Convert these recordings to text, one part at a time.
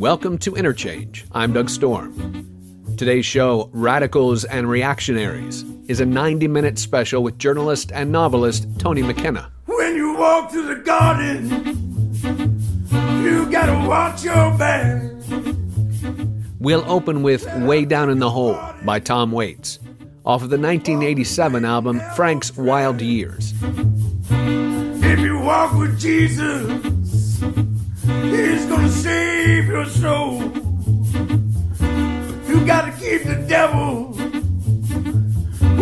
Welcome to Interchange. I'm Doug Storm. Today's show, Radicals and Reactionaries, is a 90 minute special with journalist and novelist Tony McKenna. When you walk through the garden, you gotta watch your back. We'll open with Way Down in the Hole by Tom Waits, off of the 1987 album Frank's Wild Years. If you walk with Jesus, He's gonna save your soul. You gotta keep the devil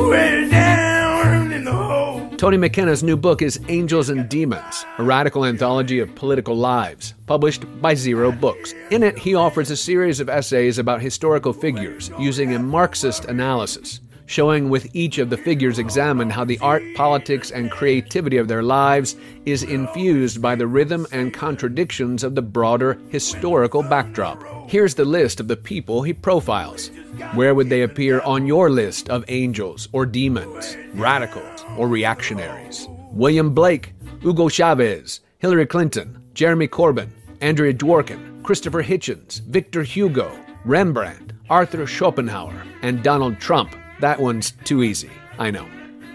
way down in the hole. Tony McKenna's new book is Angels and Demons, a radical anthology of political lives, published by Zero Books. In it, he offers a series of essays about historical figures using a Marxist analysis, showing with each of the figures examined how the art, politics, and creativity of their lives is infused by the rhythm and contradictions of the broader historical backdrop. Here's the list of the people he profiles. Where would they appear on your list of angels or demons, radicals or reactionaries? William Blake, Hugo Chavez, Hillary Clinton, Jeremy Corbyn, Andrea Dworkin, Christopher Hitchens, Victor Hugo, Rembrandt, Arthur Schopenhauer, and Donald Trump. That one's too easy, I know.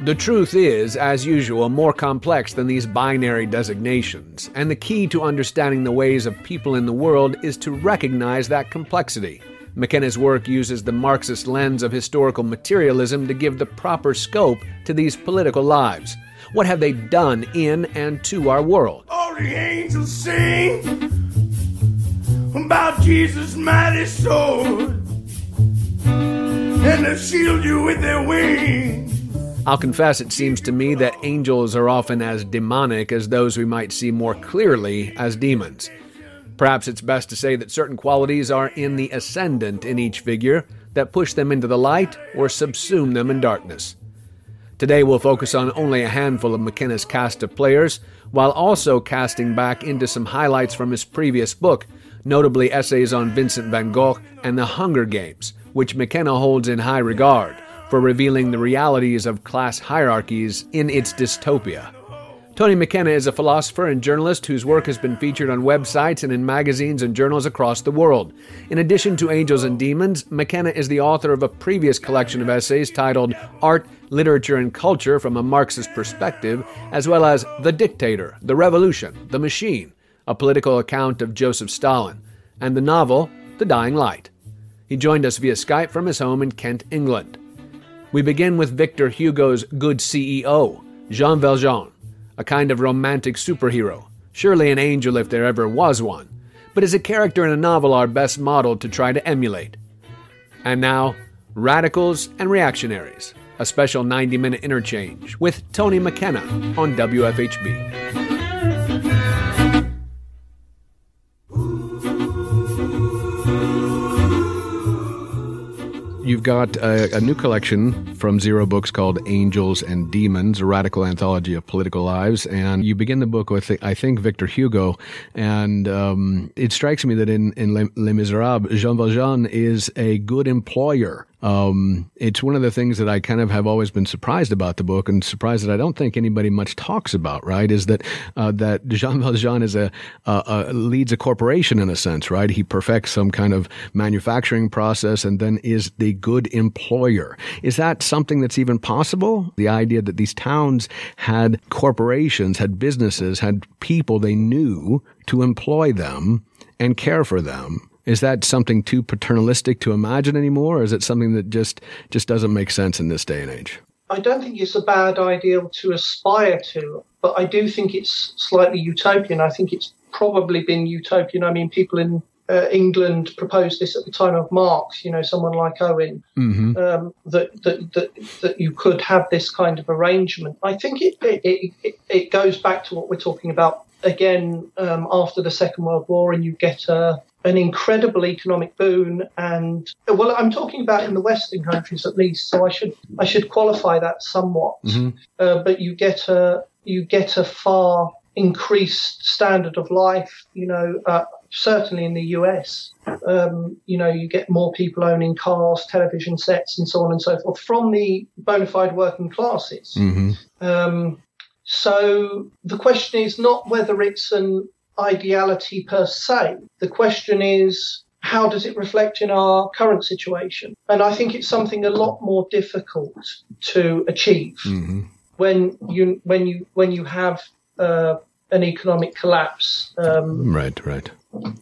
The truth is, as usual, more complex than these binary designations, and the key to understanding the ways of people in the world is to recognize that complexity. McKenna's work uses the Marxist lens of historical materialism to give the proper scope to these political lives. What have they done in and to our world? All the angels sing about Jesus' mighty sword, and they shield you with their wings. I'll confess it seems to me that angels are often as demonic as those we might see more clearly as demons. Perhaps it's best to say that certain qualities are in the ascendant in each figure that push them into the light or subsume them in darkness. Today we'll focus on only a handful of McKenna's cast of players, while also casting back into some highlights from his previous book, notably essays on Vincent van Gogh and the Hunger Games, which McKenna holds in high regard for revealing the realities of class hierarchies in its dystopia. Tony McKenna is a philosopher and journalist whose work has been featured on websites and in magazines and journals across the world. In addition to Angels and Demons, McKenna is the author of a previous collection of essays titled Art, Literature, and Culture from a Marxist Perspective, as well as The Dictator, The Revolution, The Machine, a political account of Joseph Stalin, and the novel The Dying Light. He joined us via Skype from his home in Kent, England. We begin with Victor Hugo's good CEO, Jean Valjean, a kind of romantic superhero, surely an angel if there ever was one, but is a character in a novel our best model to try to emulate. And now, Radicals and Reactionaries, a special 90 minute interchange with Tony McKenna on WFHB. You've got a, a, new collection from Zero Books called Angels and Demons, a radical anthology of political lives. And you begin the book with, I think, Victor Hugo. And um, it strikes me that in, in Les, Les Miserables, Jean Valjean is a good employer. Um, it's one of the things that I kind of have always been surprised about the book, and surprised that I don't think anybody much talks about. Right? Is that uh, that Jean Valjean is a, leads a corporation in a sense, right? He perfects some kind of manufacturing process, and then is the good employer. Is that something that's even possible? The idea that these towns had corporations, had businesses, had people they knew to employ them and care for them is that something too paternalistic to imagine anymore, or is it something that just just doesn't make sense in this day and age? I don't think it's a bad ideal to aspire to, but I do think it's slightly utopian. I think it's probably been utopian. I mean, people in uh, England proposed this at the time of Marx. You know, someone like Owen, mm-hmm. um, that, that that that you could have this kind of arrangement. I think it it, it, it goes back to what we're talking about again um, after the Second World War, and you get a an incredible economic boon and well i'm talking about in the western countries at least so i should i should qualify that somewhat mm-hmm. uh, but you get a you get a far increased standard of life you know uh, certainly in the us um, you know you get more people owning cars television sets and so on and so forth from the bona fide working classes mm-hmm. um, so the question is not whether it's an ideality per se. The question is, how does it reflect in our current situation? And I think it's something a lot more difficult to achieve Mm-hmm. when you when you when you have uh, an economic collapse, um, Right, right.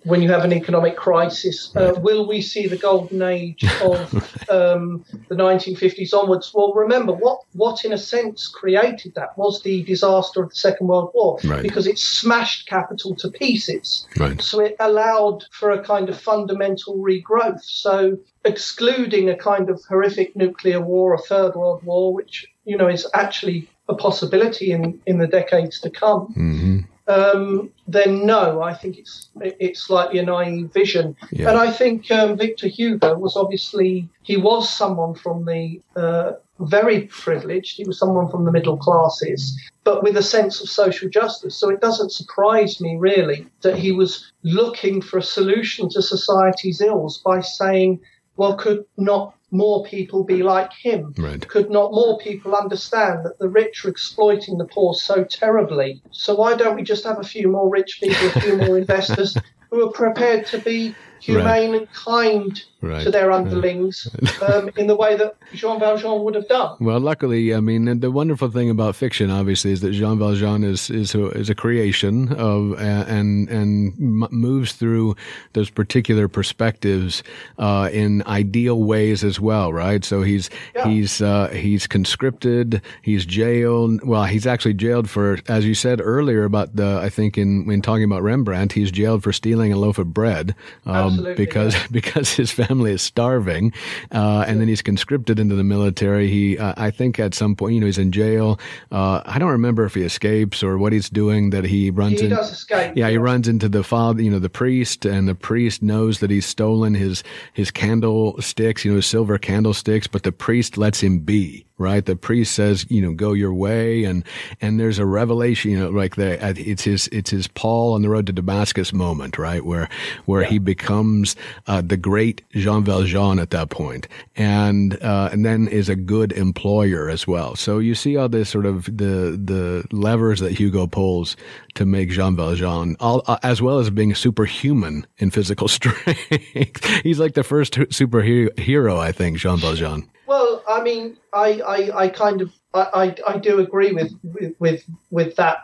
When you have an economic crisis. Uh, will we see the golden age of um, the 1950s onwards? Well, remember what what in a sense created that was the disaster of the Second World War Right. because it smashed capital to pieces. Right. So it allowed for a kind of fundamental regrowth. So excluding a kind of horrific nuclear war, a third world war, which you know is actually a possibility in, in the decades to come, Mm-hmm. Um, then no, I think it's it's slightly a naive vision. Yeah. And I think um, Victor Hugo was obviously he was someone from the uh, very privileged. He was someone from the middle classes, but with a sense of social justice. So it doesn't surprise me really that he was looking for a solution to society's ills by saying, "Well, could not more people be like him?" Right. Could not more people understand that the rich are exploiting the poor so terribly? So why don't we just have a few more rich people, a few more investors who are prepared to be humane and kind Right. to their underlings um, in the way that Jean Valjean would have done? Well, luckily, I mean, the wonderful thing about fiction, obviously, is that Jean Valjean is is a, is a creation of uh, and and moves through those particular perspectives uh, in ideal ways as well, right? So he's Yeah. he's uh, he's conscripted, he's jailed. Well, he's actually jailed for, as you said earlier about the, I think in in talking about Rembrandt, he's jailed for stealing a loaf of bread um, Absolutely, because yeah. because his family is starving, uh, and then he's conscripted into the military. He, uh, I think, at some point, you know, he's in jail. Uh, I don't remember if he escapes or what he's doing. That he runs He in. does escape. Yeah, he runs into the father, you know, the priest, and the priest knows that he's stolen his his candlesticks, you know, his silver candlesticks, but the priest lets him be. Right, the priest says, you know, go your way, and and there's a revelation, you know, like the it's his it's his Paul on the road to Damascus moment, right, where where he becomes uh, the great Jean Valjean at that point, and uh, and then is a good employer as well. So you see all this sort of the the levers that Hugo pulls to make Jean Valjean, all, uh, as well as being superhuman in physical strength. He's like the first superhero, hero, I think, Jean Valjean. Well, I mean, I, I, I kind of, I, I, I do agree with, with, with, with that.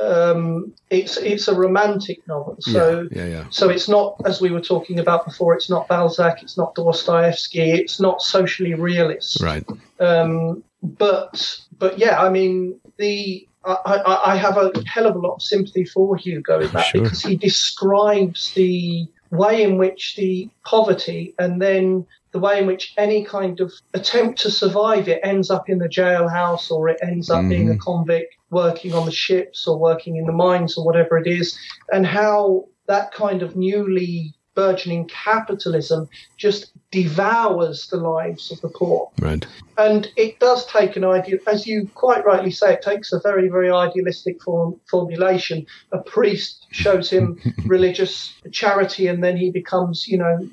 Um, it's, it's a romantic novel, so, yeah, yeah. so it's not, as we were talking about before, it's not Balzac, it's not Dostoevsky, it's not socially realist. Right. Um, but, but yeah, I mean, the, I, I, I have a hell of a lot of sympathy for Hugo in that Sure. because he describes the way in which the poverty and then the way in which any kind of attempt to survive it ends up in the jailhouse or it ends up being a mm-hmm. convict working on the ships or working in the mines or whatever it is, and how that kind of newly burgeoning capitalism just devours the lives of the poor. Right. And it does take an ideal, as you quite rightly say, it takes a very, very idealistic form, formulation. A priest shows him religious charity, and then he becomes, you know,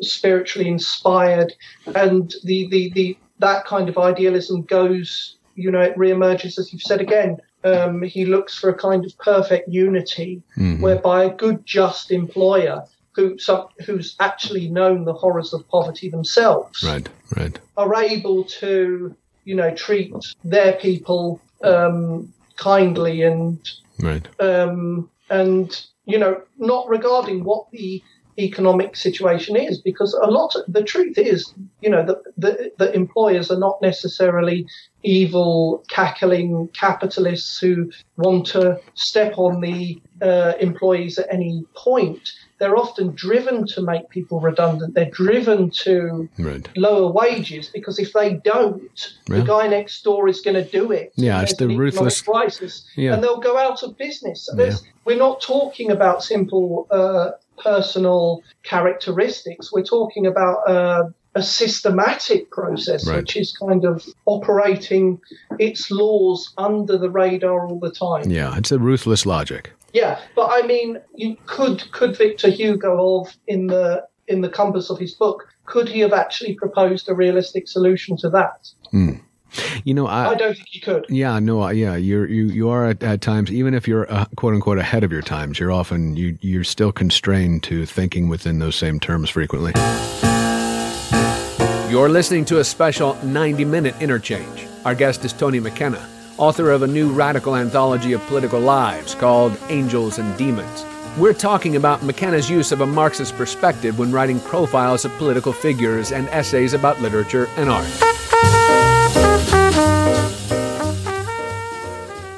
spiritually inspired, and the, the, the that kind of idealism goes, you know, it reemerges as you've said again. Um, he looks for a kind of perfect unity, whereby a good, just employer who some, who's actually known the horrors of poverty themselves Right. Right. are able to, you know, treat their people um, kindly and Right. um, and you know, not regarding what the economic situation is, because a lot of the truth is, you know, that the, the employers are not necessarily evil, cackling capitalists who want to step on the uh, employees at any point. They're often driven to make people redundant. They're driven to Right. lower wages because if they don't, Yeah. the guy next door is going to do it. Yeah, it's the ruthless- crisis, Yeah. and they'll go out of business. So there's- We're not talking about simple uh, personal characteristics. We're talking about uh, a systematic process, Right. which is kind of operating its laws under the radar all the time. Yeah, it's a ruthless logic. Yeah, but I mean, you could could Victor Hugo of in the in the compass of his book could he have actually proposed a realistic solution to that? You know, I, I don't think you could. Yeah, no, yeah, you're you you are at, at times, even if you're uh, quote unquote ahead of your times, you're often you you're still constrained to thinking within those same terms frequently. You're listening to a special 90 minute interchange. Our guest is Tony McKenna, author of a new radical anthology of political lives called Angels and Demons. We're talking about McKenna's use of a Marxist perspective when writing profiles of political figures and essays about literature and art.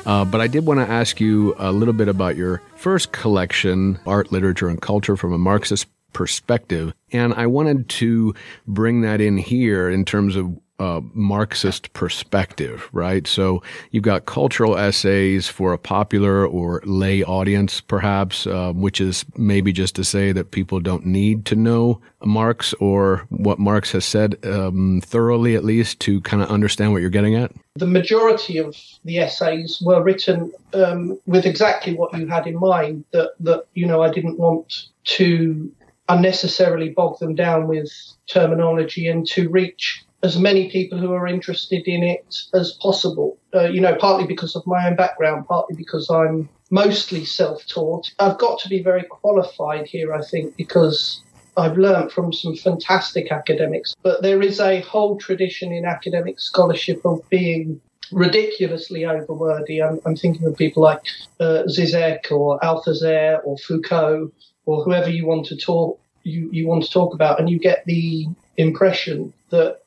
Uh, but I did want to ask you a little bit about your first collection, Art, Literature, and Culture from a Marxist Perspective. And I wanted to bring that in here in terms of uh, Marxist perspective, right? So you've got cultural essays for a popular or lay audience, perhaps, uh, which is maybe just to say that people don't need to know Marx or what Marx has said um, thoroughly, at least, to kind of understand what you're getting at. The majority of the essays were written um, with exactly what you had in mind. That that you know, I didn't want to unnecessarily bog them down with terminology and to reach as many people who are interested in it as possible. Uh, you know, partly because of my own background, partly because I'm mostly self taught. I've got to be very qualified here, I think, because I've learned from some fantastic academics. But there is a whole tradition in academic scholarship of being ridiculously overwordy. I'm, I'm thinking of people like uh, Zizek or Althusser or Foucault or whoever you want to talk you, you want to talk about, and you get the impression that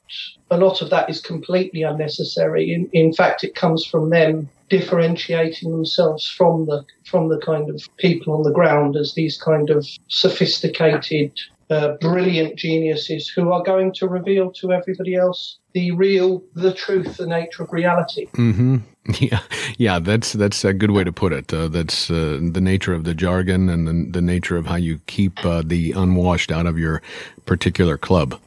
a lot of that is completely unnecessary. In, in fact, it comes from them differentiating themselves from the from the kind of people on the ground as these kind of sophisticated, uh, brilliant geniuses who are going to reveal to everybody else the real, the truth, the nature of reality. Mm-hmm. Yeah, yeah, that's that's a good way to put it. Uh, that's uh, the nature of the jargon and the, the nature of how you keep uh, the unwashed out of your particular club.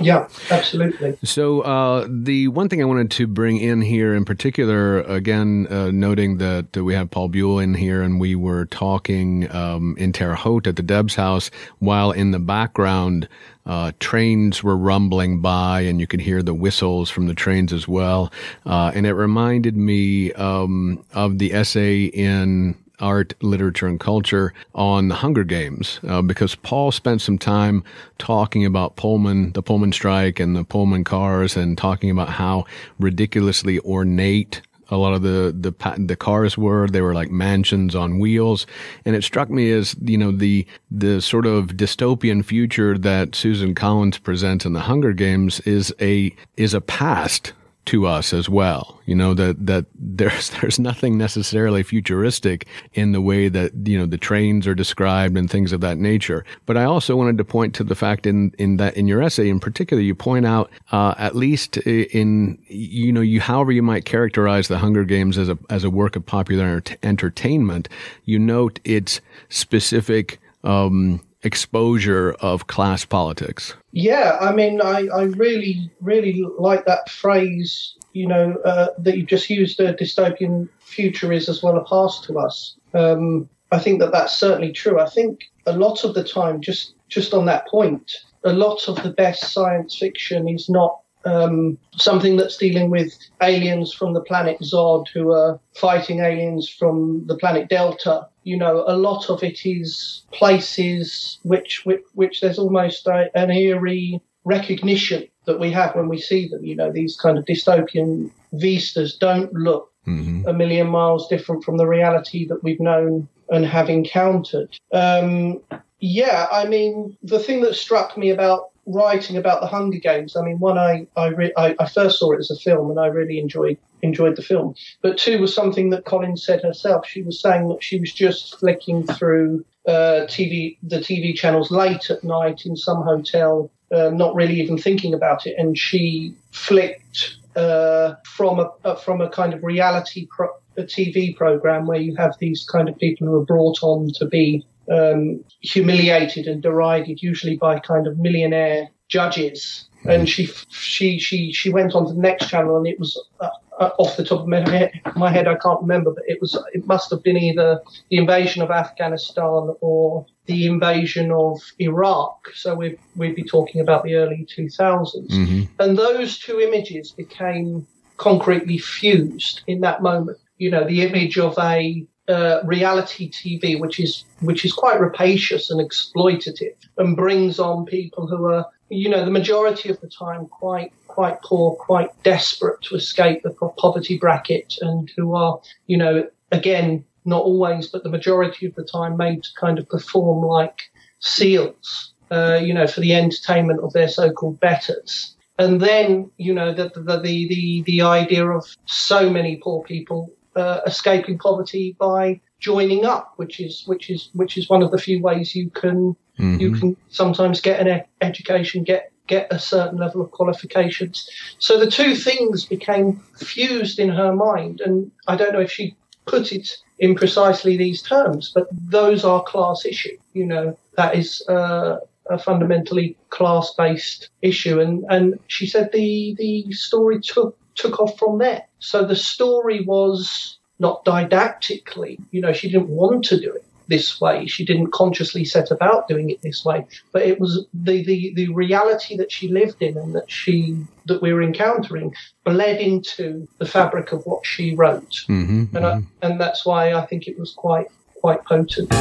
Yeah, absolutely. So uh, the one thing I wanted to bring in here, in particular, again, uh, noting that we have Paul Buell in here, and we were talking um, in Terre Haute at the Debs house, while in the background. Uh, trains were rumbling by, and you could hear the whistles from the trains as well. Uh, and it reminded me um, of the essay in art, literature, and culture on the Hunger Games uh, because Paul spent some time talking about Pullman, the Pullman strike, and the Pullman cars, and talking about how ridiculously ornate a lot of the the the cars were. They were like mansions on wheels. And it struck me as you know the the sort of dystopian future that Susan Collins presents in the Hunger Games is a is a past to us as well. You know that that there's there's nothing necessarily futuristic in the way that you know the trains are described and things of that nature. But I also wanted to point to the fact in in that in your essay in particular, you point out uh, at least in you know you however you might characterize the Hunger Games as a as a work of popular entertainment, you note its specific. Um, exposure of class politics. Yeah, I mean, I, I really, really like that phrase, you know, uh, that you just used, a dystopian future is as well a past to us. Um, I think that that's certainly true. I think a lot of the time, just, just on that point, a lot of the best science fiction is not um, something that's dealing with aliens from the planet Zod who are fighting aliens from the planet Delta. You know, a lot of it is places which which, which there's almost a, an eerie recognition that we have when we see them. You know, these kind of dystopian vistas don't look mm-hmm. a million miles different from the reality that we've known and have encountered. Um, yeah, I mean, the thing that struck me about writing about the Hunger Games, I mean, one, I I, re- I, I first saw it as a film and I really enjoyed enjoyed the film. But two was something that Collins said herself. She was saying that she was just flicking through uh, TV the TV channels late at night in some hotel, uh, not really even thinking about it, and she flicked uh, from a uh, from a kind of reality pro- TV program where you have these kind of people who are brought on to be um, humiliated and derided, usually by kind of millionaire judges. And she she she she went on to the next channel, and it was uh, uh, off the top of my head, my head, I can't remember, but it was it must have been either the invasion of Afghanistan or the invasion of Iraq. So we'd we'd be talking about the early 2000s, mm-hmm. and those two images became concretely fused in that moment. You know, the image of a uh, reality TV, which is which is quite rapacious and exploitative, and brings on people who are, you know, the majority of the time quite quite poor, quite desperate to escape the poverty bracket, and who are, you know, again, not always, but the majority of the time made to kind of perform like seals, uh, you know, for the entertainment of their so-called betters. And then, you know, the, the, the, the, the idea of so many poor people uh, escaping poverty by joining up, which is which is which is one of the few ways you can mm-hmm. you can sometimes get an e- education, get get a certain level of qualifications. So the two things became fused in her mind, and I don't know if she put it in precisely these terms, but those are class issue. You know, that is uh, a fundamentally class-based issue, and and she said the the story took took off from there. So the story was not didactically, you know, she didn't want to do it this way. She didn't consciously set about doing it this way, but it was the, the, the reality that she lived in and that she that we were encountering bled into the fabric of what she wrote, mm-hmm, and mm-hmm. I, and that's why I think it was quite quite potent.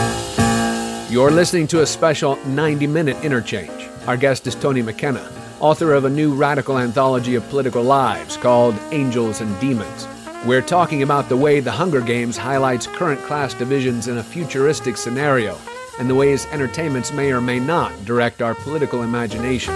You're listening to a special 90 minute interchange. Our guest is Tony McKenna author of a new radical anthology of political lives called Angels and Demons. We're talking about the way the Hunger Games highlights current class divisions in a futuristic scenario and the ways entertainments may or may not direct our political imagination.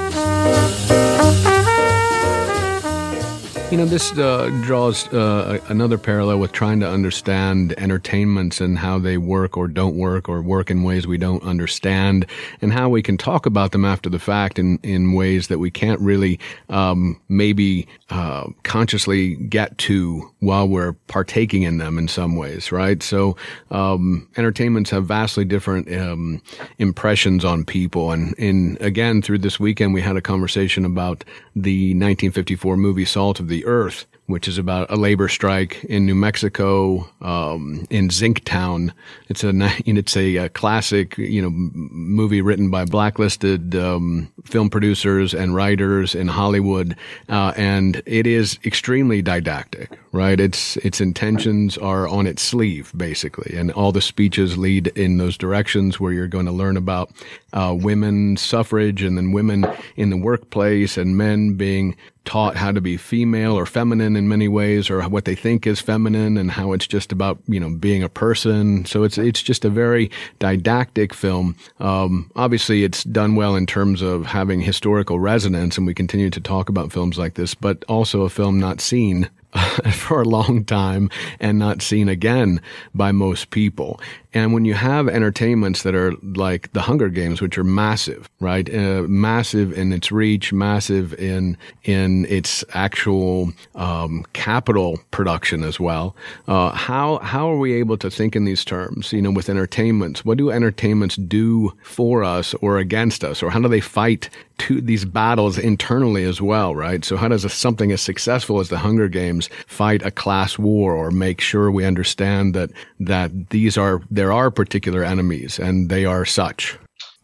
You know, this uh, draws uh, another parallel with trying to understand entertainments and how they work or don't work or work in ways we don't understand and how we can talk about them after the fact in, in ways that we can't really um, maybe uh, consciously get to while we're partaking in them in some ways, right? So, um, entertainments have vastly different um, impressions on people. And in, again, through this weekend, we had a conversation about the 1954 movie Salt of the earth which is about a labor strike in New Mexico, um, in Zinctown. It's a it's a, a, classic, you know, movie written by blacklisted um, film producers and writers in Hollywood, uh, and it is extremely didactic. Right? Its its intentions are on its sleeve, basically, and all the speeches lead in those directions where you're going to learn about uh, women suffrage and then women in the workplace and men being taught how to be female or feminine in many ways or what they think is feminine and how it's just about you know being a person. So it's it's just a very didactic film. Um, obviously it's done well in terms of having historical resonance and we continue to talk about films like this but also a film not seen for a long time and not seen again by most people. And when you have entertainments that are like the Hunger Games, which are massive, right? Uh, massive in its reach, massive in in its actual um, capital production as well. Uh, how how are we able to think in these terms? You know, with entertainments, what do entertainments do for us or against us, or how do they fight to these battles internally as well, right? So how does a, something as successful as the Hunger Games fight a class war or make sure we understand that that these are there are particular enemies and they are such?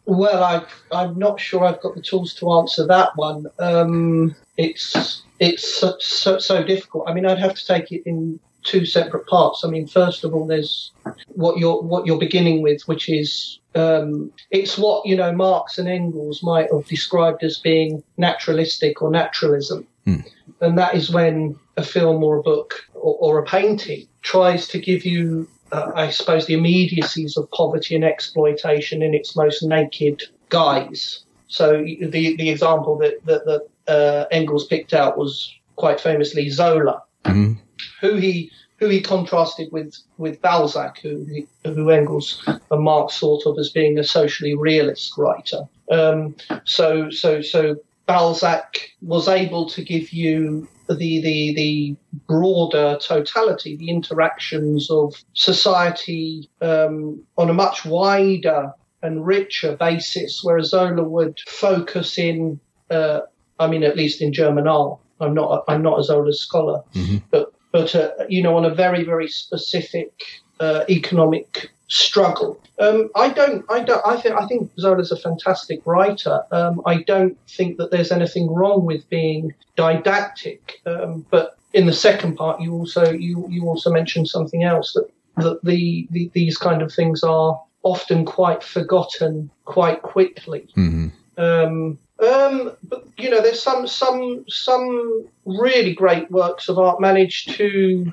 Well, I, I'm not sure I've got the tools to answer that one. Um, it's it's so, so, so difficult. I mean, I'd have to take it in two separate parts. I mean, first of all, there's what you're what you're beginning with, which is um, it's what you know Marx and Engels might have described as being naturalistic or naturalism, mm. and that is when a film or a book or, or a painting tries to give you, uh, I suppose, the immediacies of poverty and exploitation in its most naked guise. So the the example that that, that uh, Engels picked out was quite famously Zola, mm-hmm. who he who he contrasted with with Balzac, who who Engels and Marx thought of as being a socially realist writer. Um, so so so Balzac was able to give you the the the broader totality, the interactions of society um, on a much wider and richer basis, whereas Zola would focus in, uh, I mean, at least in Germinal. I'm not I'm not a Zola scholar, mm-hmm. but but uh, you know on a very very specific uh, economic struggle. Um, I don't. I don't. I think. I think Zola's a fantastic writer. Um, I don't think that there's anything wrong with being didactic. Um, but in the second part, you also you you also mentioned something else that that the, the these kind of things are often quite forgotten quite quickly. Mm-hmm. Um, um, but you know, there's some some some really great works of art managed to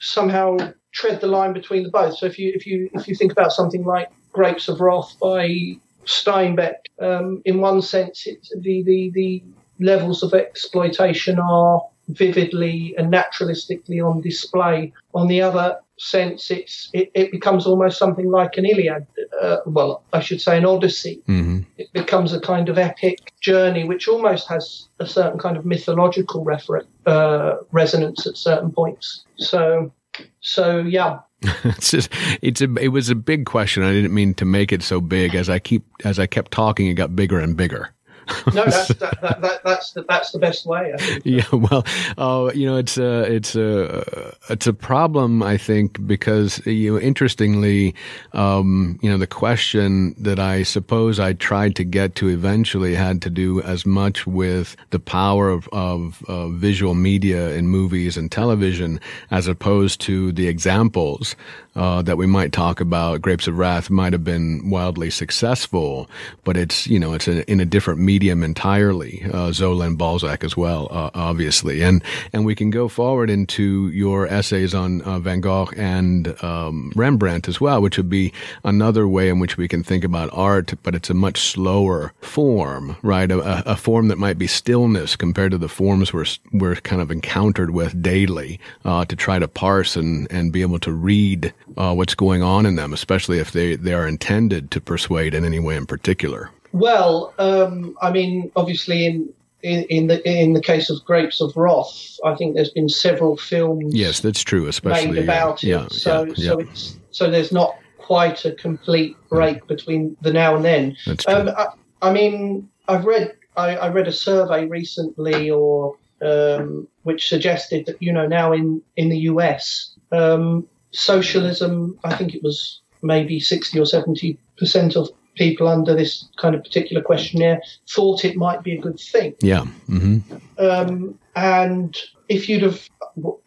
somehow tread the line between the both. So if you if you if you think about something like Grapes of Wrath by Steinbeck, um, in one sense, the, the the levels of exploitation are vividly and naturalistically on display. On the other sense, it's it, it becomes almost something like an Iliad. Uh, well, I should say an Odyssey. Mm-hmm. It becomes a kind of epic journey, which almost has a certain kind of mythological refer- uh, resonance at certain points. So, so yeah. it's just, it's a it was a big question. I didn't mean to make it so big. As I keep as I kept talking, it got bigger and bigger. no, that's that, that, that, that's the that's the best way. Yeah, well, uh, you know, it's a it's a it's a problem. I think because you know, interestingly, um, you know, the question that I suppose I tried to get to eventually had to do as much with the power of of uh, visual media in movies and television as opposed to the examples uh, that we might talk about. Grapes of Wrath might have been wildly successful, but it's you know it's a, in a different medium entirely. Uh, Zola and Balzac as well, uh, obviously, and and we can go forward into your essays on uh, Van Gogh and um, Rembrandt as well, which would be another way in which we can think about art, but it's a much slower form, right? A, a form that might be stillness compared to the forms we're we're kind of encountered with daily uh, to try to parse and and be able to read uh, what's going on in them, especially if they, they are intended to persuade in any way in particular? Well, um, I mean, obviously, in, in, in the in the case of Grapes of Wrath, I think there's been several films. Yes, that's true, especially made about yeah, it. so yeah, so yeah. it's so there's not quite a complete break between the now and then. That's true. Um, I, I mean, I've read I, I read a survey recently, or um, which suggested that you know now in in the US, um, socialism. I think it was maybe sixty or seventy percent of people under this kind of particular questionnaire thought it might be a good thing. yeah. hmm Um, and if you'd have,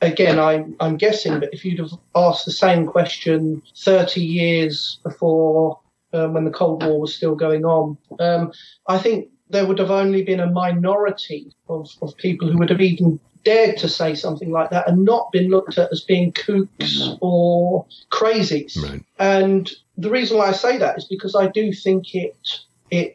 again, I'm, I'm guessing, but if you'd have asked the same question 30 years before um, when the Cold War was still going on, um, I think there would have only been a minority of, of people who would have even dared to say something like that and not been looked at as being kooks or crazies. Right. And the reason why I say that is because I do think it it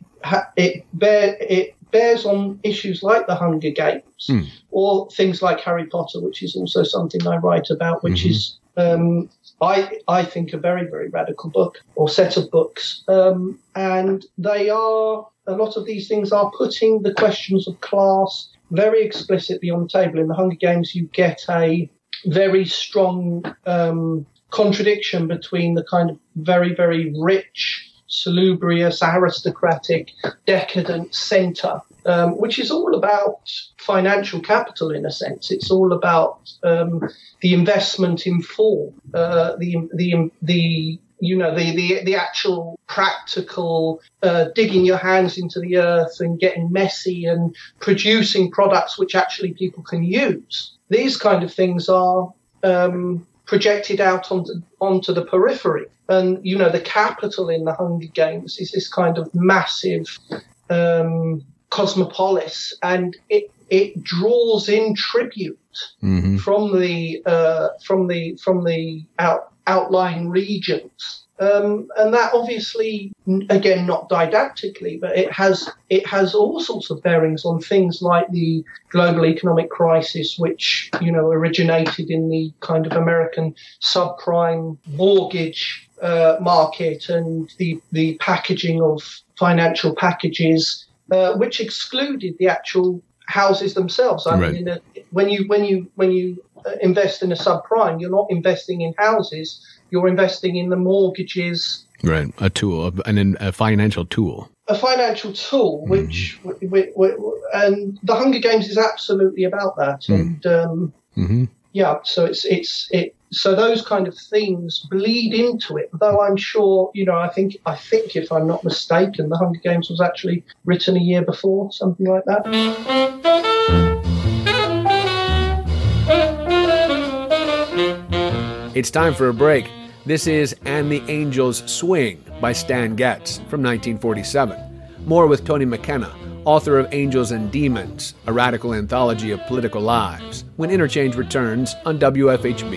it bear it bears on issues like the Hunger Games Hmm. or things like Harry Potter, which is also something I write about, which Mhm. is um, I I think a very very radical book or set of books, um, and they are a lot of these things are putting the questions of class very explicitly on the table. In the Hunger Games, you get a very strong um, contradiction between the kind of very, very rich, salubrious, aristocratic, decadent centre, um, which is all about financial capital in a sense. It's all about um, the investment in form, uh, the the the you know the the, the actual practical uh, digging your hands into the earth and getting messy and producing products which actually people can use. These kind of things are um, projected out onto onto the periphery, and you know the capital in the Hunger Games is this kind of massive um, cosmopolis, and it it draws in tribute hmm from the uh, from the from the out, outlying regions. Um, and that obviously, again, not didactically, but it has it has all sorts of bearings on things like the global economic crisis, which you know originated in the kind of American subprime mortgage uh, market and the the packaging of financial packages, uh, which excluded the actual houses themselves. I Right. mean, in a, when you when you when you invest in a subprime, you're not investing in houses. You're investing in the mortgages, Right. A tool, an, a financial tool. a financial tool, which w- w- w- and the Hunger Games is absolutely about that. And um, hmm yeah, so it's it's it so those kind of themes bleed into it. Though I'm sure, you know, I think I think if I'm not mistaken, the Hunger Games was actually written a year before, something like that. It's time for a break. This is And the Angels Swing by Stan Getz from 1947. More with Tony McKenna, author of Angels and Demons, a radical anthology of political lives, when Interchange returns on WFHB.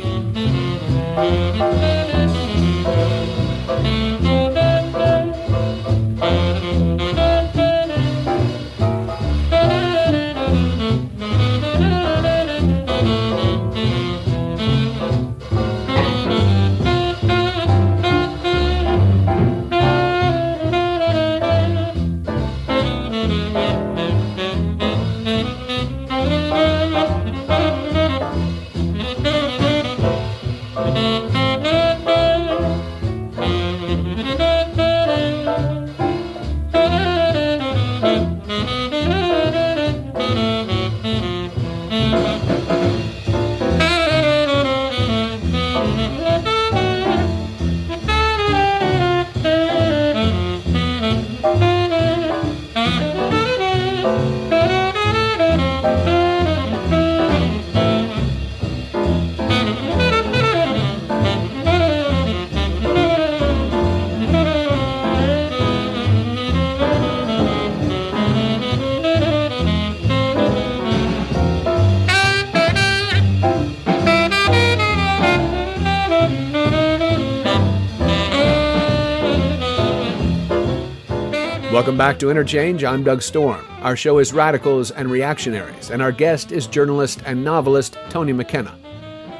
Back to Interchange. I'm Doug Storm. Our show is Radicals and Reactionaries, and our guest is journalist and novelist Tony McKenna.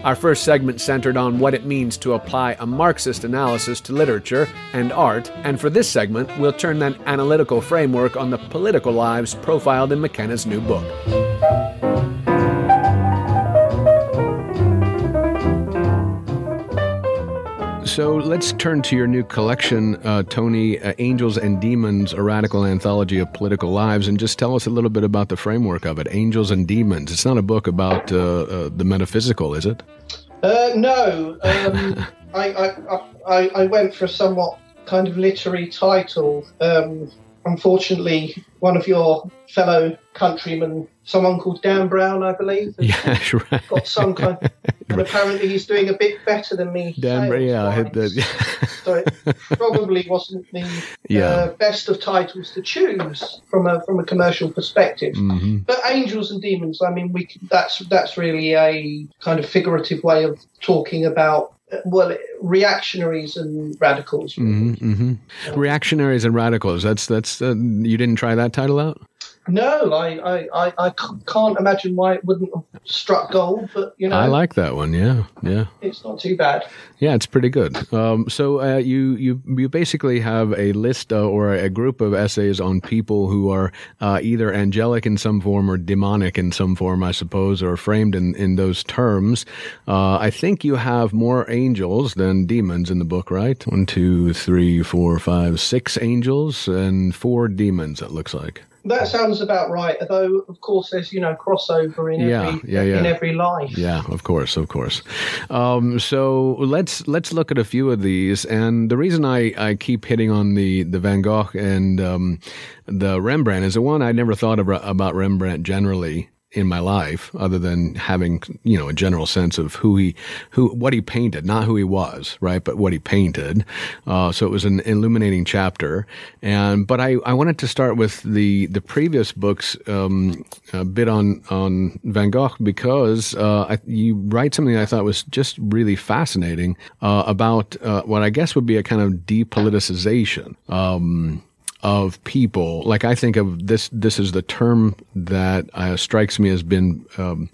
Our first segment centered on what it means to apply a Marxist analysis to literature and art, and for this segment, we'll turn that analytical framework on the political lives profiled in McKenna's new book. So let's turn to your new collection, uh, Tony, uh, Angels and Demons, a radical anthology of political lives, and just tell us a little bit about the framework of it. Angels and Demons. It's not a book about uh, uh the metaphysical, is it? Uh, no. Um, I, I, I, I, went for a somewhat kind of literary title. Um, unfortunately, one of your fellow countrymen, someone called Dan Brown, I believe, yeah, right. got some kind. and apparently, he's doing a bit better than me. Dan, Brown, yeah, I had that. so it probably wasn't the yeah. uh, best of titles to choose from a from a commercial perspective. Mm-hmm. But angels and demons, I mean, we that's that's really a kind of figurative way of talking about well, reactionaries and radicals. Mm-hmm, mm-hmm. Reactionaries and radicals. That's that's. Uh, you didn't try that title out. No, I, I, I, can't imagine why it wouldn't have struck gold, but you know. I like that one. Yeah, yeah. It's not too bad. Yeah, it's pretty good. Um, so uh, you you you basically have a list uh, or a group of essays on people who are uh, either angelic in some form or demonic in some form, I suppose, or framed in in those terms. Uh, I think you have more angels than demons in the book, right? One, two, three, four, five, six angels and four demons. It looks like. That sounds about right. Although, of course, there's you know crossover in yeah, every yeah, yeah. in every life. Yeah, of course, of course. Um, so let's let's look at a few of these. And the reason I, I keep hitting on the the Van Gogh and um, the Rembrandt is the one I never thought of, about Rembrandt generally in my life other than having you know a general sense of who he who what he painted not who he was right but what he painted. Uh, so it was an illuminating chapter. And but I, I wanted to start with the the previous books um, a bit on on Van Gogh because uh, I, you write something I thought was just really fascinating uh, about uh, what I guess would be a kind of depoliticization um, of people. Like I think of this, this is the term that uh, strikes me as been um,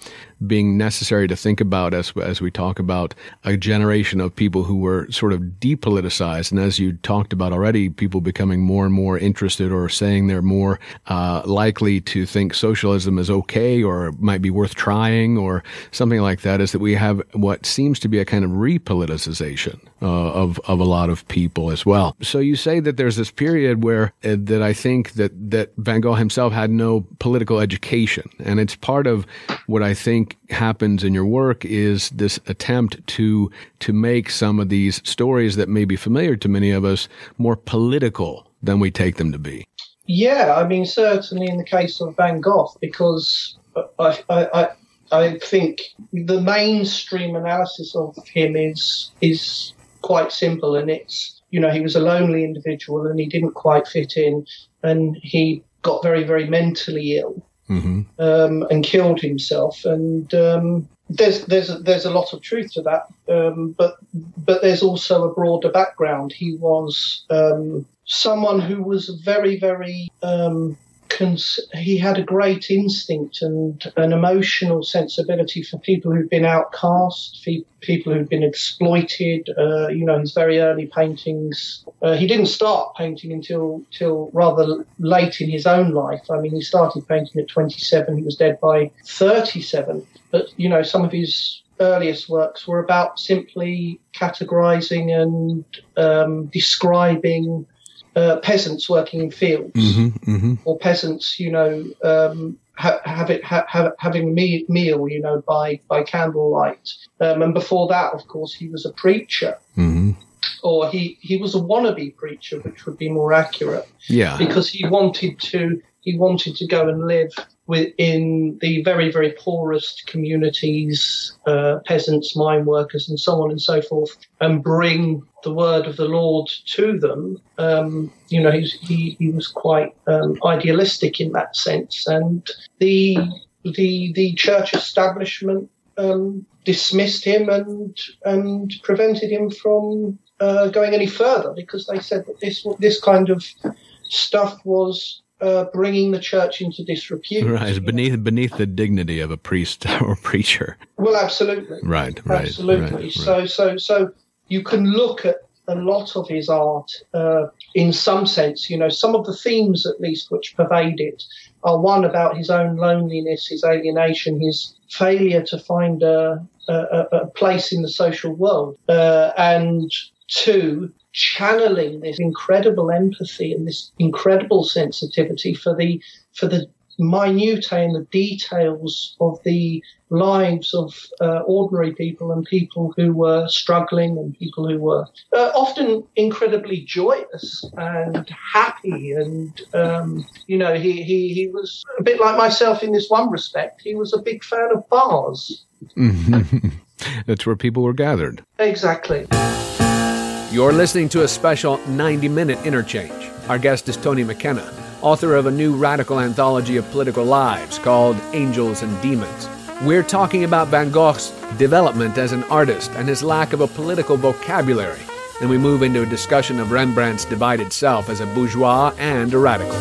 being necessary to think about as as we talk about a generation of people who were sort of depoliticized, and as you talked about already, people becoming more and more interested or saying they're more uh, likely to think socialism is okay or might be worth trying or something like that. Is that we have what seems to be a kind of repoliticization uh, of of a lot of people as well. So you say that there's this period where uh, that I think that that Van Gogh himself had no political education, and it's part of what I think happens in your work is this attempt to to make some of these stories that may be familiar to many of us more political than we take them to be. Yeah, I mean, certainly in the case of Van Gogh, because I, I, I think the mainstream analysis of him is is quite simple, and it's you know he was a lonely individual and he didn't quite fit in, and he got very very mentally ill mm-hmm. um, and killed himself, and um, there's there's there's a lot of truth to that, um, but but there's also a broader background. He was um, someone who was very very um, cons- he had a great instinct and an emotional sensibility for people who've been outcast, people who've been exploited. Uh, you know, his very early paintings. Uh, he didn't start painting until till rather late in his own life. I mean, he started painting at 27. He was dead by 37. But you know, some of his earliest works were about simply categorizing and um, describing uh, peasants working in fields mm-hmm, mm-hmm. or peasants, you know, um, ha- have it, ha- have, having a meal, you know, by, by candlelight. Um, and before that, of course, he was a preacher. Mm-hmm. Or he, he was a wannabe preacher, which would be more accurate. Yeah. Because he wanted to he wanted to go and live within the very, very poorest communities, uh, peasants, mine workers, and so on and so forth, and bring the word of the Lord to them. Um, you know, he, he was quite um, idealistic in that sense, and the the the church establishment um, dismissed him and and prevented him from uh, going any further because they said that this this kind of stuff was uh, bringing the church into disrepute. Right, beneath beneath the dignity of a priest or preacher. Well, absolutely. Right, right. Absolutely. Right, so, right. so, so you can look at a lot of his art uh, in some sense. You know, some of the themes, at least, which pervade it, are one about his own loneliness, his alienation, his failure to find a, a, a place in the social world, uh, and two, channeling this incredible empathy and this incredible sensitivity for the for the minutiae and the details of the lives of uh, ordinary people and people who were struggling and people who were uh, often incredibly joyous and happy and um, you know he, he he was a bit like myself in this one respect. He was a big fan of bars. That's where people were gathered. Exactly you're listening to a special 90 minute interchange. Our guest is Tony McKenna, author of a new radical anthology of political lives called Angels and Demons. We're talking about Van Gogh's development as an artist and his lack of a political vocabulary, and we move into a discussion of Rembrandt's divided self as a bourgeois and a radical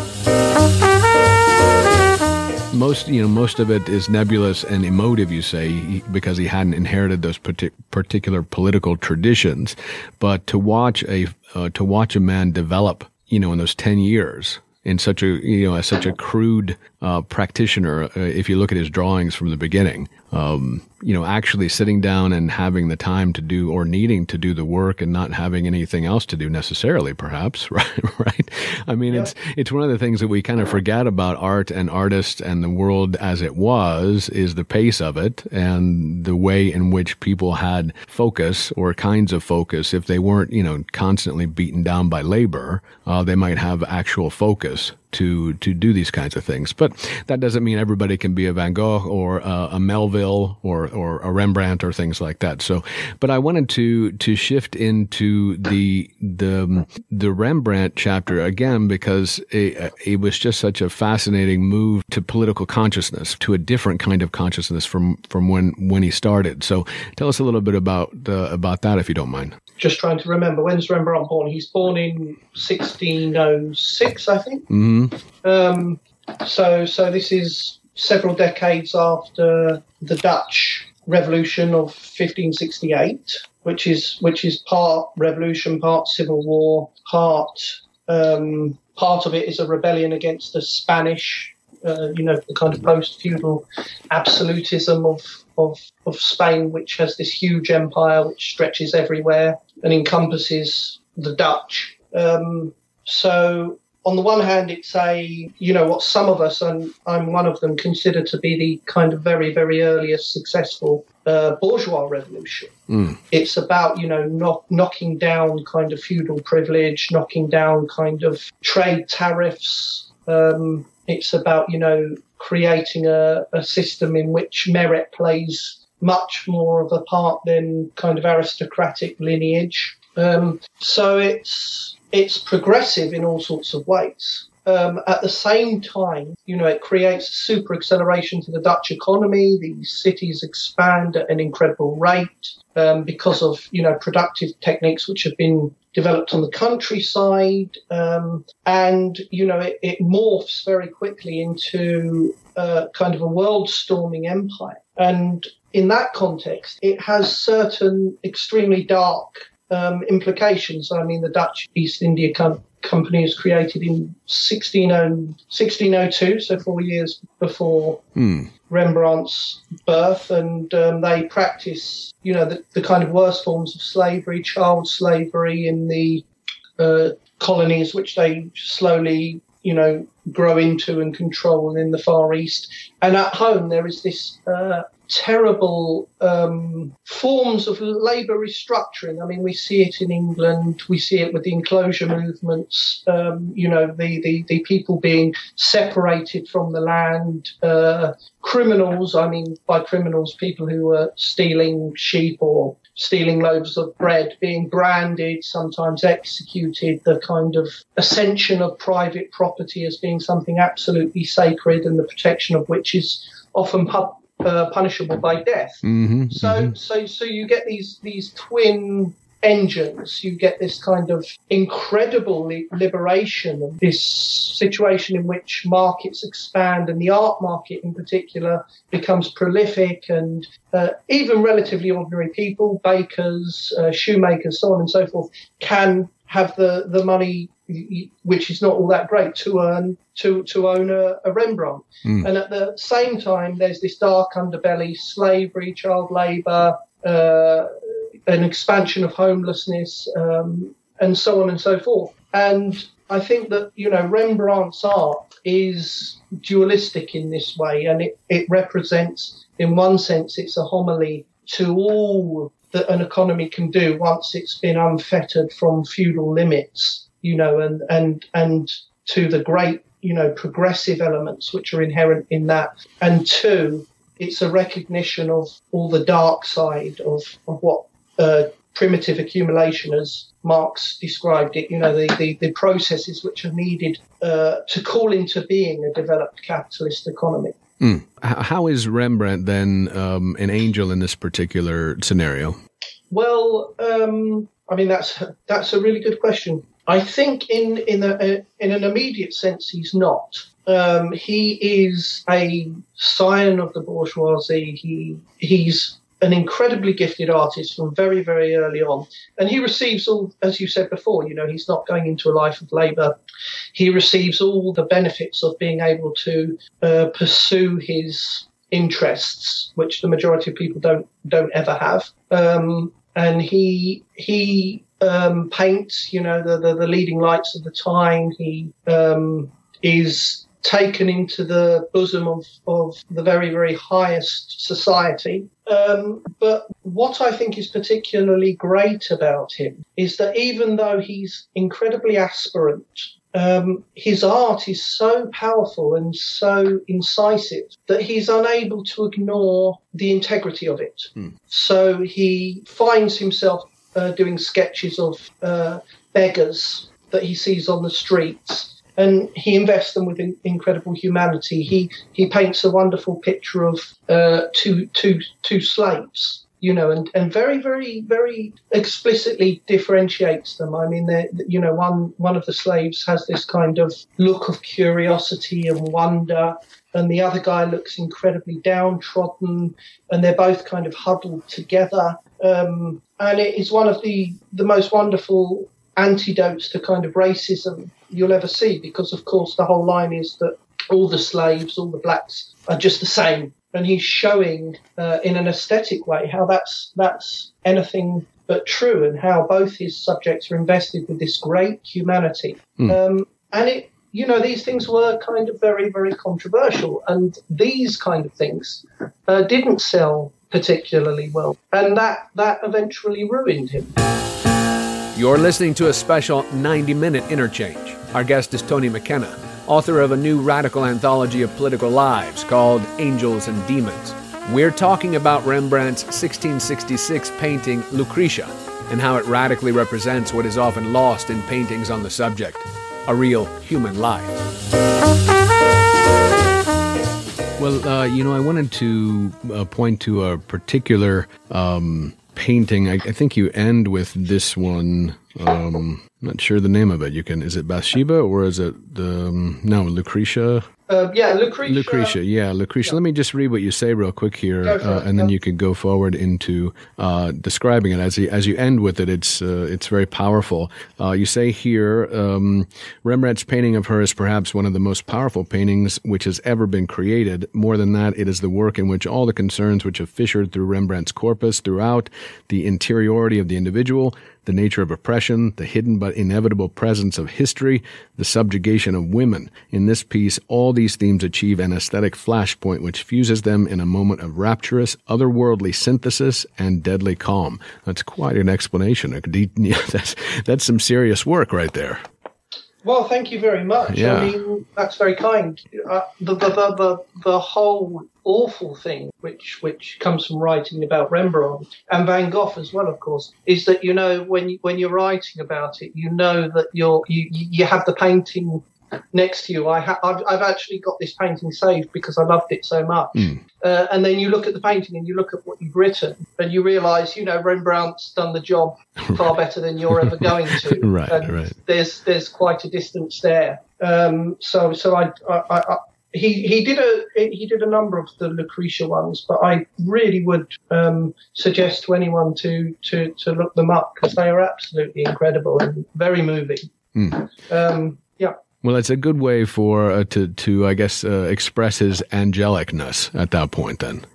most you know most of it is nebulous and emotive you say because he hadn't inherited those partic- particular political traditions. But to watch a uh, to watch a man develop you know in those 10 years in such a you know as such a crude uh, practitioner uh, if you look at his drawings from the beginning um, you know, actually sitting down and having the time to do or needing to do the work and not having anything else to do necessarily, perhaps, right? right? I mean, yeah. it's it's one of the things that we kind of forget about art and artists and the world as it was is the pace of it and the way in which people had focus or kinds of focus. If they weren't, you know, constantly beaten down by labor, uh, they might have actual focus to to do these kinds of things. But that doesn't mean everybody can be a Van Gogh or a, a Melville or or a Rembrandt or things like that. So, but I wanted to to shift into the the the Rembrandt chapter again because it, it was just such a fascinating move to political consciousness, to a different kind of consciousness from from when when he started. So, tell us a little bit about uh, about that if you don't mind just trying to remember when's Rembrandt born. He's born in 1606, I think. Mm-hmm. Um, so, so this is several decades after the Dutch Revolution of 1568, which is which is part revolution, part civil war, part um, part of it is a rebellion against the Spanish. Uh, you know, the kind of post-feudal absolutism of of, of Spain, which has this huge empire which stretches everywhere and encompasses the Dutch. Um, so on the one hand, it's a, you know, what some of us, and I'm one of them, consider to be the kind of very, very earliest successful uh, bourgeois revolution. Mm. It's about, you know, knock, knocking down kind of feudal privilege, knocking down kind of trade tariffs. Um, it's about, you know, creating a, a system in which merit plays much more of a part than kind of aristocratic lineage. Um, so it's it's progressive in all sorts of ways. Um, at the same time, you know, it creates super acceleration to the Dutch economy. The cities expand at an incredible rate um, because of, you know, productive techniques which have been developed on the countryside. Um, and, you know, it, it, morphs very quickly into uh, kind of a world storming empire. And in that context, it has certain extremely dark um, implications. I mean, the Dutch East India Com- Company was created in 1602, so four years before hmm. Rembrandt's birth, and um, they practice, you know, the, the, kind of worst forms of slavery, child slavery in the uh, colonies, which they slowly, you know, grow into and control in the Far East. And at home, there is this uh, terrible um, forms of labour restructuring. I mean, we see it in England. We see it with the enclosure movements. Um, you know, the, the, the people being separated from the land. Uh, criminals. I mean, by criminals, people who were stealing sheep or stealing loaves of bread, being branded, sometimes executed. The kind of ascension of private property as being something absolutely sacred, and the protection of which is often pub- uh, punishable by death. Mm-hmm, so, mm-hmm. so, so you get these these twin engines. You get this kind of incredible li- liberation of this situation in which markets expand, and the art market in particular becomes prolific, and uh, even relatively ordinary people, bakers, uh, shoemakers, so on and so forth, can have the the money which is not all that great to earn to to own a, a Rembrandt. Mm. And at the same time, there's this dark underbelly: slavery, child labour, uh, an expansion of homelessness, um, and so on and so forth. And I think that you know Rembrandt's art is dualistic in this way, and it, it represents, in one sense, it's a homily to all that an economy can do once it's been unfettered from feudal limits you know, and and and to the great, you know, progressive elements which are inherent in that. And two, it's a recognition of all the dark side of, of what uh, primitive accumulation, as Marx described it, you know, the, the, the processes which are needed uh, to call into being a developed capitalist economy. Mm. How is Rembrandt then um, an angel in this particular scenario? Well, um, I mean that's that's a really good question. I think in in a, in an immediate sense he's not. Um, he is a scion of the bourgeoisie. He he's an incredibly gifted artist from very very early on, and he receives all, as you said before. You know, he's not going into a life of labour. He receives all the benefits of being able to uh, pursue his interests, which the majority of people don't don't ever have. Um, and he he um, paints, you know, the, the, the, leading lights of the time. He um, is taken into the bosom of, of the very, very highest society. Um, but what I think is particularly great about him is that even though he's incredibly aspirant, um, his art is so powerful and so incisive that he's unable to ignore the integrity of it. Hmm. So he finds himself uh, doing sketches of uh, beggars that he sees on the streets, and he invests them with in- incredible humanity. He he paints a wonderful picture of uh, two two two slaves. You know, and, and very, very, very explicitly differentiates them. I mean, you know, one one of the slaves has this kind of look of curiosity and wonder, and the other guy looks incredibly downtrodden, and they're both kind of huddled together. Um, and it is one of the, the most wonderful antidotes to kind of racism you'll ever see, because of course the whole line is that all the slaves, all the blacks are just the same. And he's showing uh, in an aesthetic way how that's that's anything but true, and how both his subjects are invested with this great humanity. Mm. Um, and it you know, these things were kind of very, very controversial, and these kind of things uh, didn't sell particularly well, and that that eventually ruined him. You're listening to a special 90-minute interchange. Our guest is Tony McKenna, author of a new radical anthology of political lives called Angels and Demons. We're talking about Rembrandt's 1666 painting Lucretia and how it radically represents what is often lost in paintings on the subject a real human life. Well, uh, you know, I wanted to uh, point to a particular um, painting. I, I, think you end with this one. Um, not sure the name of it. You can. Is it Bathsheba or is it the um, no Lucretia? Uh, yeah, Lucretia. Lucretia, yeah, Lucretia. Yeah. Let me just read what you say real quick here, uh, and then you can go forward into uh, describing it. As you, as you end with it, it's uh, it's very powerful. Uh, you say here, um, Rembrandt's painting of her is perhaps one of the most powerful paintings which has ever been created. More than that, it is the work in which all the concerns which have fissured through Rembrandt's corpus throughout the interiority of the individual the nature of oppression, the hidden but inevitable presence of history, the subjugation of women. In this piece, all these themes achieve an aesthetic flashpoint which fuses them in a moment of rapturous, otherworldly synthesis and deadly calm. That's quite an explanation. That's, that's some serious work right there. Well, thank you very much. Yeah. I mean, that's very kind. Uh, the, the, the, the, the whole awful thing, which which comes from writing about Rembrandt and Van Gogh as well, of course, is that you know when you, when you're writing about it, you know that you're you you have the painting next to you. I ha- I've, I've actually got this painting saved because I loved it so much. Mm. Uh, and then you look at the painting and you look at what you've written and you realise, you know, Rembrandt's done the job far better than you're ever going to. right, and right. There's there's quite a distance there. Um, so so I, I, I he he did a he did a number of the Lucretia ones, but I really would um, suggest to anyone to to to look them up because they are absolutely incredible and very moving. Mm. Um, yeah. Well, it's a good way for uh, to to I guess uh, express his angelicness at that point. Then,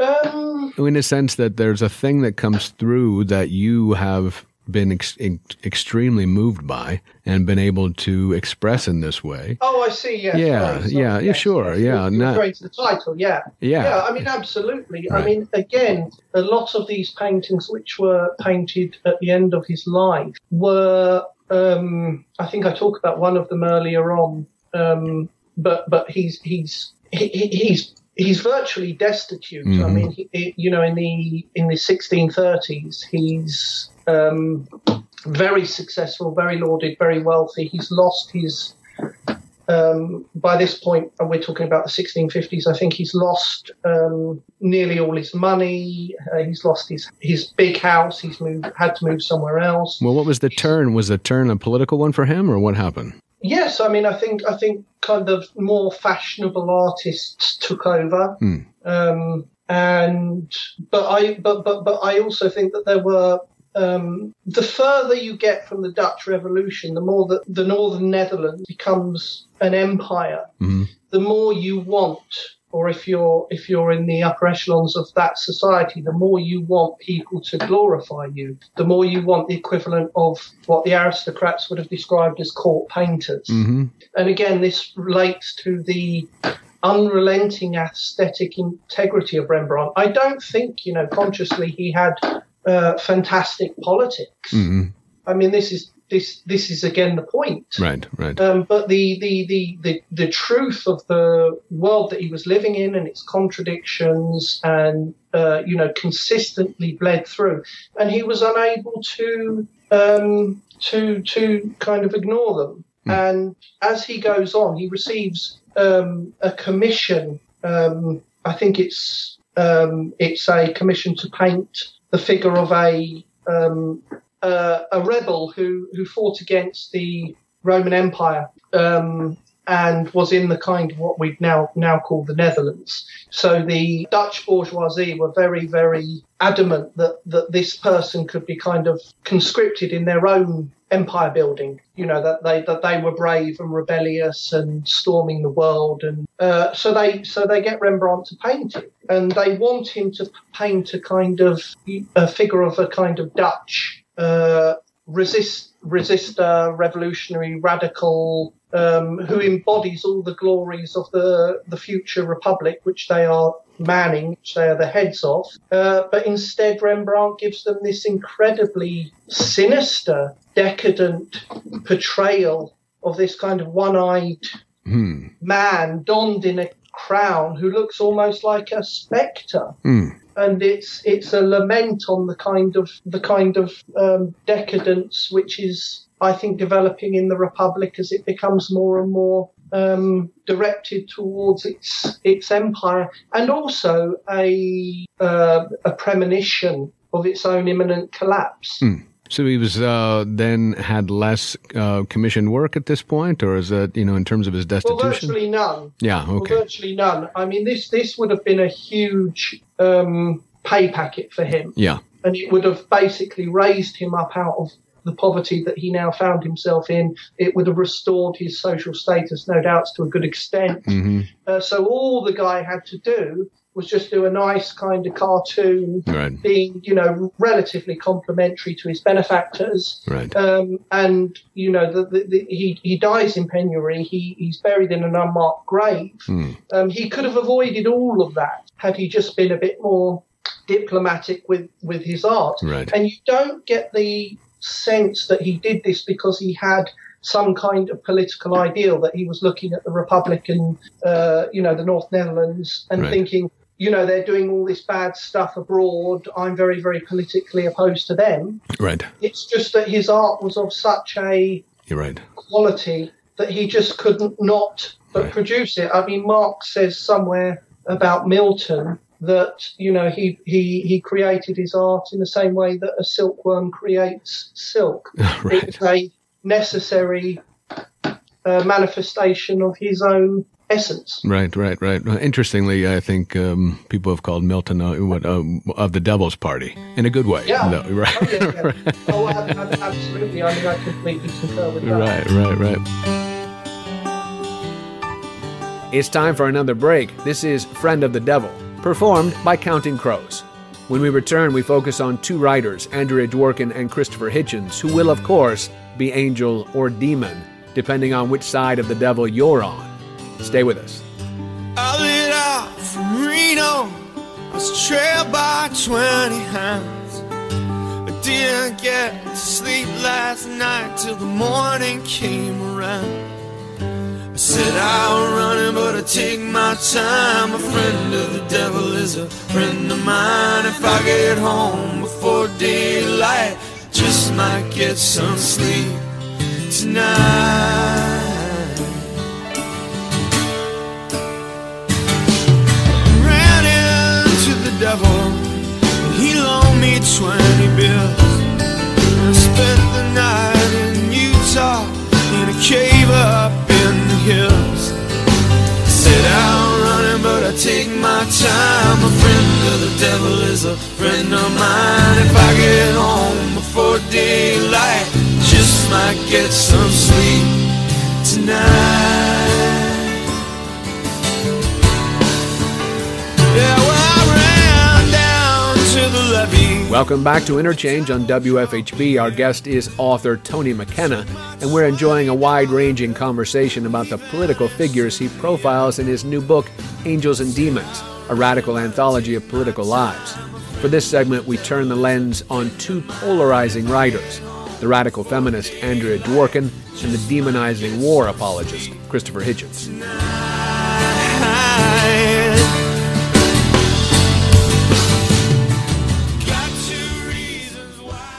um, in a sense that there's a thing that comes through that you have been ex- ex- extremely moved by and been able to express in this way. Oh, I see. Yes, yeah, right. so, yeah, yes, sure, yes. yeah. You're referring to the title, yeah. yeah, yeah. I mean, absolutely. Right. I mean, again, a lot of these paintings, which were painted at the end of his life, were um, I think I talk about one of them earlier on, um, but but he's he's he, he's he's virtually destitute. Mm-hmm. I mean, he, he, you know, in the in the 1630s, he's um, very successful, very lauded, very wealthy. He's lost his um, by this point, and we're talking about the 1650s, I think he's lost um, nearly all his money. Uh, he's lost his, his big house. He's moved, had to move somewhere else. Well, what was the turn? Was the turn a political one for him, or what happened? Yes, I mean, I think I think kind of more fashionable artists took over, mm. um, and but I but but but I also think that there were um, the further you get from the Dutch Revolution, the more that the Northern Netherlands becomes an empire, mm-hmm. the more you want, or if you're if you're in the upper echelons of that society, the more you want people to glorify you, the more you want the equivalent of what the aristocrats would have described as court painters. Mm-hmm. And again, this relates to the unrelenting aesthetic integrity of Rembrandt. I don't think, you know, consciously he had uh, fantastic politics. Mm-hmm. I mean, this is this this is again the point. Right, right. Um, but the, the, the, the, the truth of the world that he was living in and its contradictions and uh, you know consistently bled through, and he was unable to um, to to kind of ignore them. Mm. And as he goes on, he receives um, a commission. Um, I think it's um, it's a commission to paint the figure of a um, uh, a rebel who who fought against the Roman Empire um, and was in the kind of what we now now call the Netherlands. So the Dutch bourgeoisie were very very adamant that that this person could be kind of conscripted in their own empire building. You know that they that they were brave and rebellious and storming the world, and uh, so they so they get Rembrandt to paint it, and they want him to paint a kind of a figure of a kind of Dutch uh, resist, resistor, revolutionary, radical, um, who embodies all the glories of the, the future republic, which they are manning, which they are the heads of. Uh, but instead, Rembrandt gives them this incredibly sinister, decadent portrayal of this kind of one eyed Hmm. man donned in a crown who looks almost like a spectre. Hmm. And it's it's a lament on the kind of the kind of um, decadence which is, I think, developing in the Republic as it becomes more and more um, directed towards its its empire, and also a uh, a premonition of its own imminent collapse. So he was uh, then had less uh, commissioned work at this point, or is that you know in terms of his destitution? Well, virtually none. yeah. Well, Okay. virtually none. I mean, this this would have been a huge um, pay packet for him, Yeah. and it would have basically raised him up out of the poverty that he now found himself in. It would have restored his social status, no doubts, to a good extent. hmm Uh, so all the guy had to do was just do a nice kind of cartoon, Right. being you know relatively complimentary to his benefactors. Right. Um, and you know, the, the, the, he he dies in penury. He he's buried in an unmarked grave. Hmm. Um, he could have avoided all of that had he just been a bit more diplomatic with with his art. Right. And you don't get the sense that he did this because he had some kind of political ideal that he was looking at the Republican, uh, you know, the North Netherlands and Right. thinking, you know, they're doing all this bad stuff abroad. I'm very, very politically opposed to them. Right. It's just that his art was of such a You're right. quality that he just couldn't not but Right. produce it. I mean, Marx says somewhere about Milton that you know he he he created his art in the same way that a silkworm creates silk. right. It's a necessary uh, manifestation of his own essence. Right, right, right. Interestingly, I think um, people have called Milton uh, what, uh, of the Devil's Party in a good way. Yeah. No, right. Oh, yeah, yeah. oh ab- ab- absolutely. I mean, I completely concur with that. Right, right, right. It's time for another break. This is Friend of the Devil, performed by Counting Crows. When we return, we focus on two writers, Andrea Dworkin and Christopher Hitchens, who will, of course, be angel or demon, depending on which side of the devil you're on. Stay with us. I lit out from Reno. I was trailed by 20 hounds. I didn't get to sleep last night till the morning came around. I said I'm running, but I take my time. A friend of the devil is a friend of mine. If I get home before daylight, just might get some sleep tonight. Might get some sleep tonight. Yeah, well, to. Welcome back to Interchange on WFHB. Our guest is author Tony McKenna, and we're enjoying a wide ranging conversation about the political figures he profiles in his new book, Angels and Demons A Radical Anthology of Political Lives. For this segment, we turn the lens on two polarizing writers the radical feminist Andrea Dworkin and the demonizing war apologist Christopher Hitchens.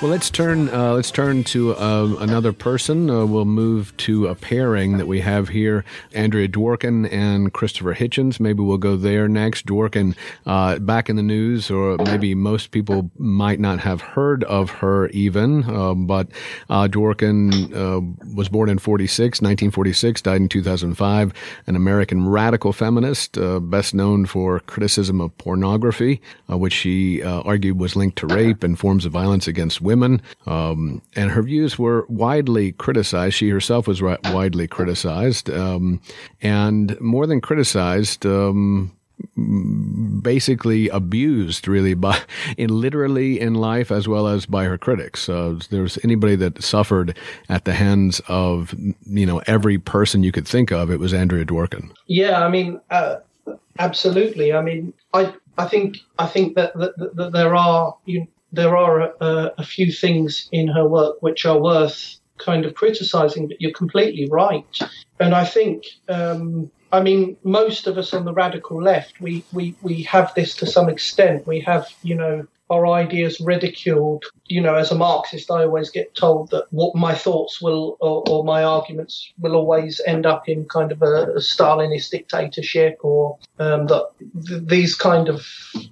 Well, let's turn. Uh, let's turn to uh, another person. Uh, we'll move to a pairing that we have here: Andrea Dworkin and Christopher Hitchens. Maybe we'll go there next. Dworkin, uh, back in the news, or maybe most people might not have heard of her even. Uh, but uh, Dworkin uh, was born in 46, 1946, died in 2005. An American radical feminist, best known for criticism of pornography, which she argued was linked to rape and forms of violence against women. Um, and her views were widely criticized. She herself was ri- widely criticized. Um, and more than criticized, um, basically abused really by in literally in life as well as by her critics. Uh, there's anybody that suffered at the hands of you know every person you could think of. It was Andrea Dworkin. Yeah, I mean, uh, absolutely. I mean, I I think I think that, that, that there are you, there are a, a few things in her work which are worth kind of criticizing, but you're completely right. And I think um, I mean, most of us on the radical left, we, we, we have this to some extent. We have, you know, our ideas ridiculed. You know, as a Marxist, I always get told that what my thoughts will or, or my arguments will always end up in kind of a, a Stalinist dictatorship or um, that th- these kind of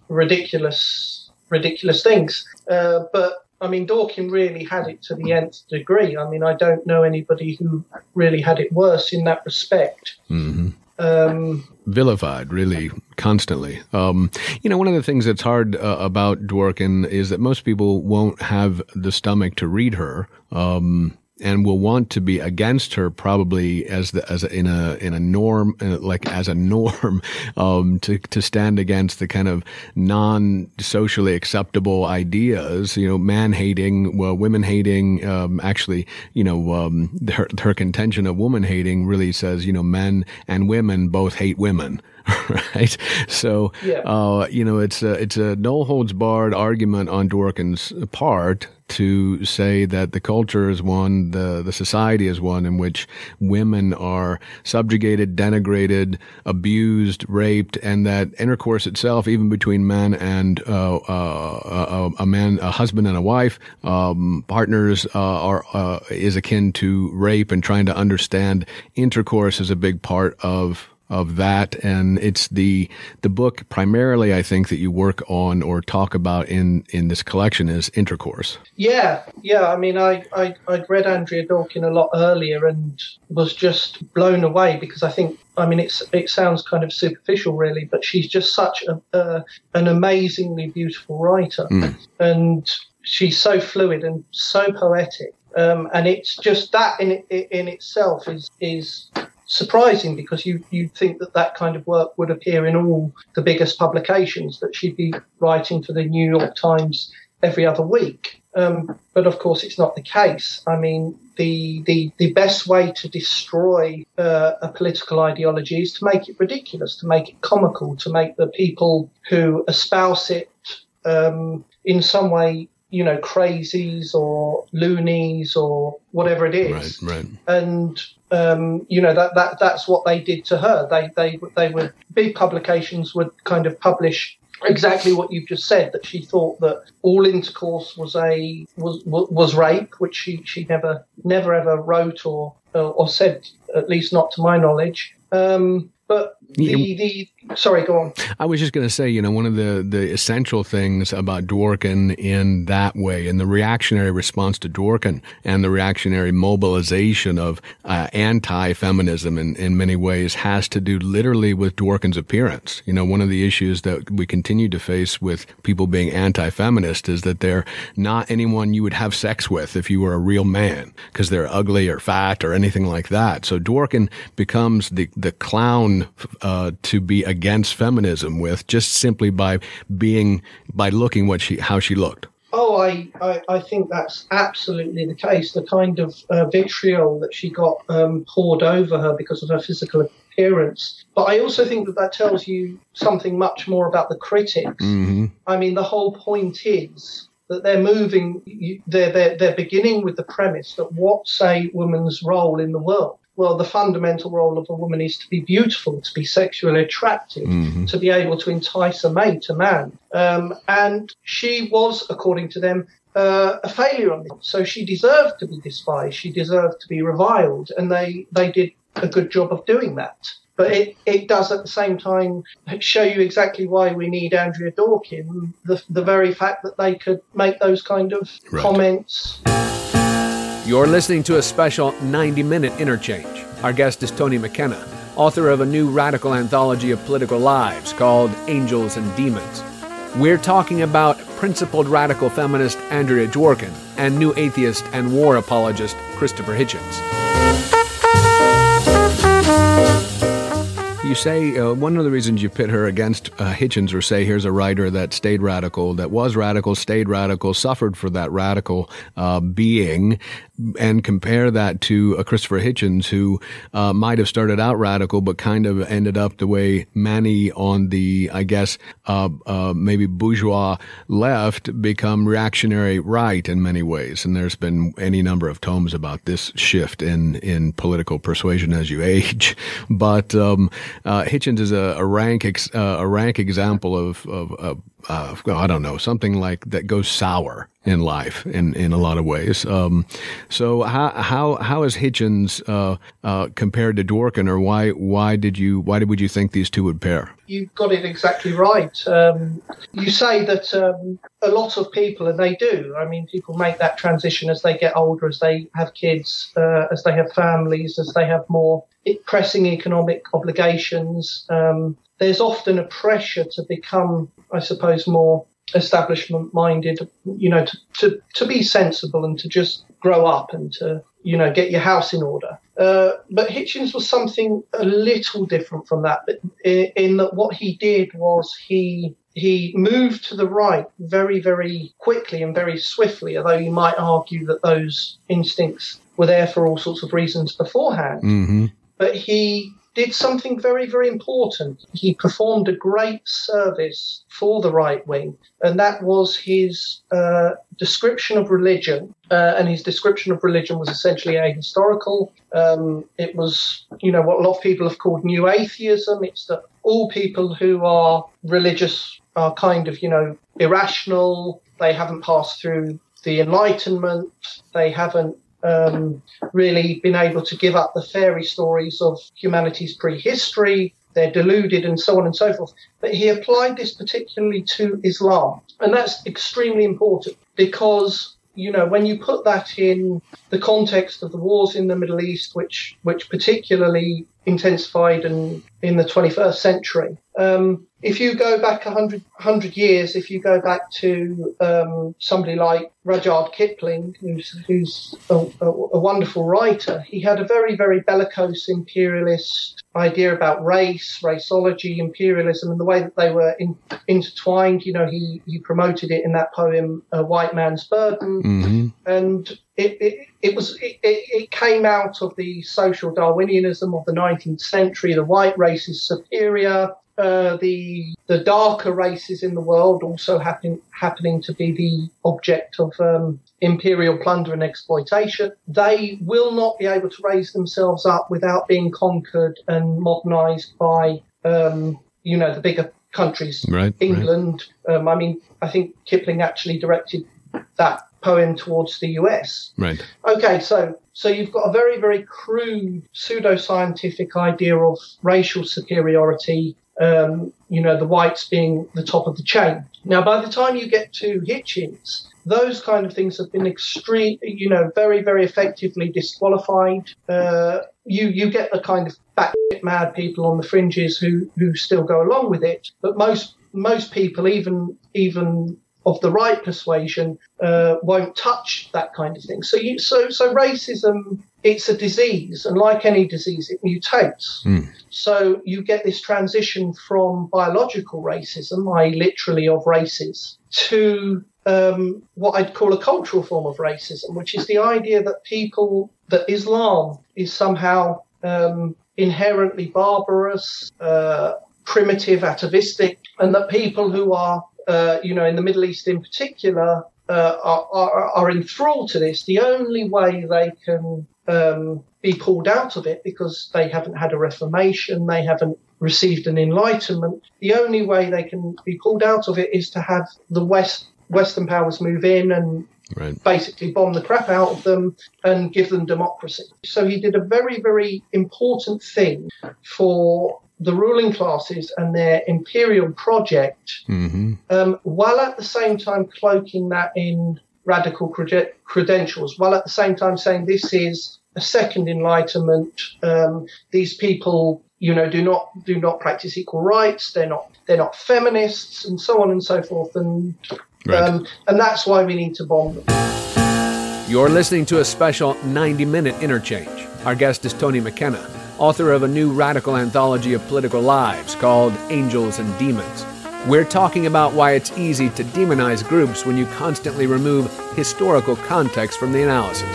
ridiculous, ridiculous things. Uh, but I mean, Dworkin really had it to the nth degree. I mean, I don't know anybody who really had it worse in that respect. Mm-hmm um, vilified really constantly. Um, you know, one of the things that's hard uh, about Dworkin is that most people won't have the stomach to read her. Um, and will want to be against her probably as the as a, in a in a norm uh, like as a norm um, to to stand against the kind of non socially acceptable ideas you know man hating well women hating um, actually you know um, her, her contention of woman hating really says you know men and women both hate women right? So, yeah. uh, you know, it's a, it's a no holds barred argument on Dworkin's part to say that the culture is one, the, the society is one in which women are subjugated, denigrated, abused, raped, and that intercourse itself, even between men and uh, uh, a, a, man, a husband and a wife, um, partners uh, are uh, is akin to rape, and trying to understand intercourse is a big part of of that. And it's the the book primarily, I think, that you work on or talk about in in this collection is intercourse. Yeah, yeah. I mean, I I I'd read Andrea Dworkin a lot earlier and was just blown away because I think. I mean, it's it sounds kind of superficial, really, but she's just such a, uh, an amazingly beautiful writer, mm. and she's so fluid and so poetic. Um, and it's just that in in itself is is surprising because you you'd think that that kind of work would appear in all the biggest publications that she'd be writing for the New York Times every other week. Um, but of course, it's not the case. I mean, the the, the best way to destroy uh, a political ideology is to make it ridiculous, to make it comical, to make the people who espouse it um, in some way you know, crazies or loonies or whatever it is. Right, right. And um, you know that, that that's what they did to her. They they they would big publications would kind of publish exactly what you've just said that she thought that all intercourse was a was was rape, which she she never never ever wrote or or said at least not to my knowledge. Um, but the, the sorry, go on. I was just going to say, you know, one of the the essential things about Dworkin in that way, and the reactionary response to Dworkin, and the reactionary mobilization of uh, anti-feminism in in many ways, has to do literally with Dworkin's appearance. You know, one of the issues that we continue to face with people being anti-feminist is that they're not anyone you would have sex with if you were a real man, because they're ugly or fat or anything like that. So Dworkin becomes the the clown uh, to be against feminism with just simply by being by looking what she how she looked. Oh, I, I, I think that's absolutely the case. The kind of uh, vitriol that she got um, poured over her because of her physical appearance. But I also think that that tells you something much more about the critics. Mm-hmm. I mean, the whole point is that they're moving, they're, they're, they're beginning with the premise that what's a woman's role in the world? Well, the fundamental role of a woman is to be beautiful, to be sexually attractive, mm-hmm. to be able to entice a mate, a man. Um, and she was, according to them, uh, a failure on this. So she deserved to be despised. She deserved to be reviled. And they, they did a good job of doing that. But it, it does at the same time show you exactly why we need Andrea Dworkin, the, the very fact that they could make those kind of right. comments. You're listening to a special 90 minute interchange. Our guest is Tony McKenna, author of a new radical anthology of political lives called Angels and Demons. We're talking about principled radical feminist Andrea Dworkin and new atheist and war apologist Christopher Hitchens. you say uh, one of the reasons you pit her against uh, Hitchens, or say here's a writer that stayed radical, that was radical, stayed radical, suffered for that radical uh, being, and compare that to a Christopher Hitchens who uh, might have started out radical, but kind of ended up the way many on the, I guess, uh, uh, maybe bourgeois left become reactionary right in many ways. And there's been any number of tomes about this shift in in political persuasion as you age. But um, uh, Hitchens is a, a rank ex, uh, a rank example of, of, of uh, I don't know, something like that goes sour in life in, in a lot of ways. Um, so how how how is Hitchens uh, uh, compared to Dworkin, or why why did you why did would you think these two would pair? You got it exactly right. Um, you say that um, a lot of people, and they do. I mean, people make that transition as they get older, as they have kids, uh, as they have families, as they have more pressing economic obligations. Um, there's often a pressure to become, I suppose, more establishment minded, you know, to, to, to be sensible and to just grow up and to, you know, get your house in order. Uh, but Hitchens was something a little different from that. But in, in that, what he did was he he moved to the right very, very quickly and very swiftly. Although you might argue that those instincts were there for all sorts of reasons beforehand. Mm-hmm. But he did something very, very important. He performed a great service for the right wing, and that was his uh, description of religion. Uh, and his description of religion was essentially ahistorical. Um, it was, you know, what a lot of people have called new atheism. It's that all people who are religious are kind of, you know, irrational. They haven't passed through the Enlightenment. They haven't um, really been able to give up the fairy stories of humanity's prehistory. They're deluded and so on and so forth. But he applied this particularly to Islam. And that's extremely important because you know, when you put that in the context of the wars in the Middle East, which which particularly intensified in, in the 21st century, um, if you go back 100, 100 years, if you go back to um, somebody like Rudyard Kipling, who's, who's a, a, a, wonderful writer, he had a very, very bellicose imperialist idea about race, raceology, imperialism, and the way that they were in, intertwined. You know, he, he promoted it in that poem, A White Man's Burden. Mm-hmm. And it, it, it was it, it came out of the social Darwinianism of the 19th century. The white race is superior uh, the the darker races in the world also happen, happening to be the object of um, imperial plunder and exploitation. They will not be able to raise themselves up without being conquered and modernized by um, you know the bigger countries, right, England. Right. Um, I mean, I think Kipling actually directed that poem towards the US. Right. Okay, so so you've got a very very crude pseudoscientific idea of racial superiority um, you know, the whites being the top of the chain. Now, by the time you get to Hitchens, those kind of things have been extreme, you know, very, very effectively disqualified. Uh, you you get the kind of back mad people on the fringes who who still go along with it, but most most people, even even of the right persuasion, uh, won't touch that kind of thing. So you so so racism it's a disease, and like any disease, it mutates. Mm. So you get this transition from biological racism, i.e., literally of races, to um, what I'd call a cultural form of racism, which is the idea that people, that Islam is somehow um, inherently barbarous, uh, primitive, atavistic, and that people who are, uh, you know, in the Middle East in particular, uh, are, are, are enthralled to this. The only way they can um, be pulled out of it because they haven't had a reformation, they haven't received an enlightenment. The only way they can be pulled out of it is to have the West Western powers move in and right. basically bomb the crap out of them and give them democracy. So he did a very, very important thing for the ruling classes and their imperial project, mm-hmm. um, while at the same time cloaking that in radical credentials, while at the same time saying this is a second enlightenment. Um, these people, you know, do not do not practice equal rights. They're not they're not feminists, and so on and so forth. And right. um, and that's why we need to bomb them. You're listening to a special 90 minute interchange. Our guest is Tony McKenna author of a new radical anthology of political lives called Angels and Demons. We're talking about why it's easy to demonize groups when you constantly remove historical context from the analysis.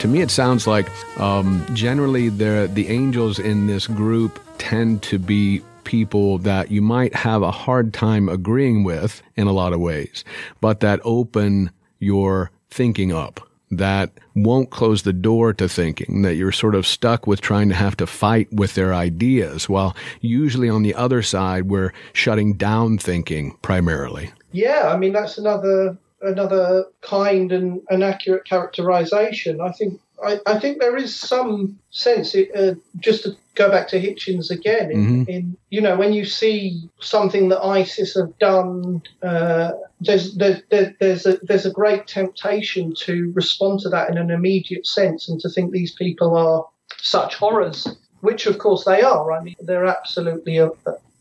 To me, it sounds like um, generally the the angels in this group tend to be people that you might have a hard time agreeing with in a lot of ways, but that open your thinking up that won't close the door to thinking, that you're sort of stuck with trying to have to fight with their ideas, while usually on the other side, we're shutting down thinking primarily. Yeah, I mean, that's another another kind and an accurate characterization. I think I, I think there is some sense, it, uh, just to go back to Hitchens again, in, mm-hmm. in, you know, when you see something that ISIS have done, uh, there's, there, there's, a, there's a great temptation to respond to that in an immediate sense and to think these people are such horrors, which of course they are. I mean, they're absolutely uh,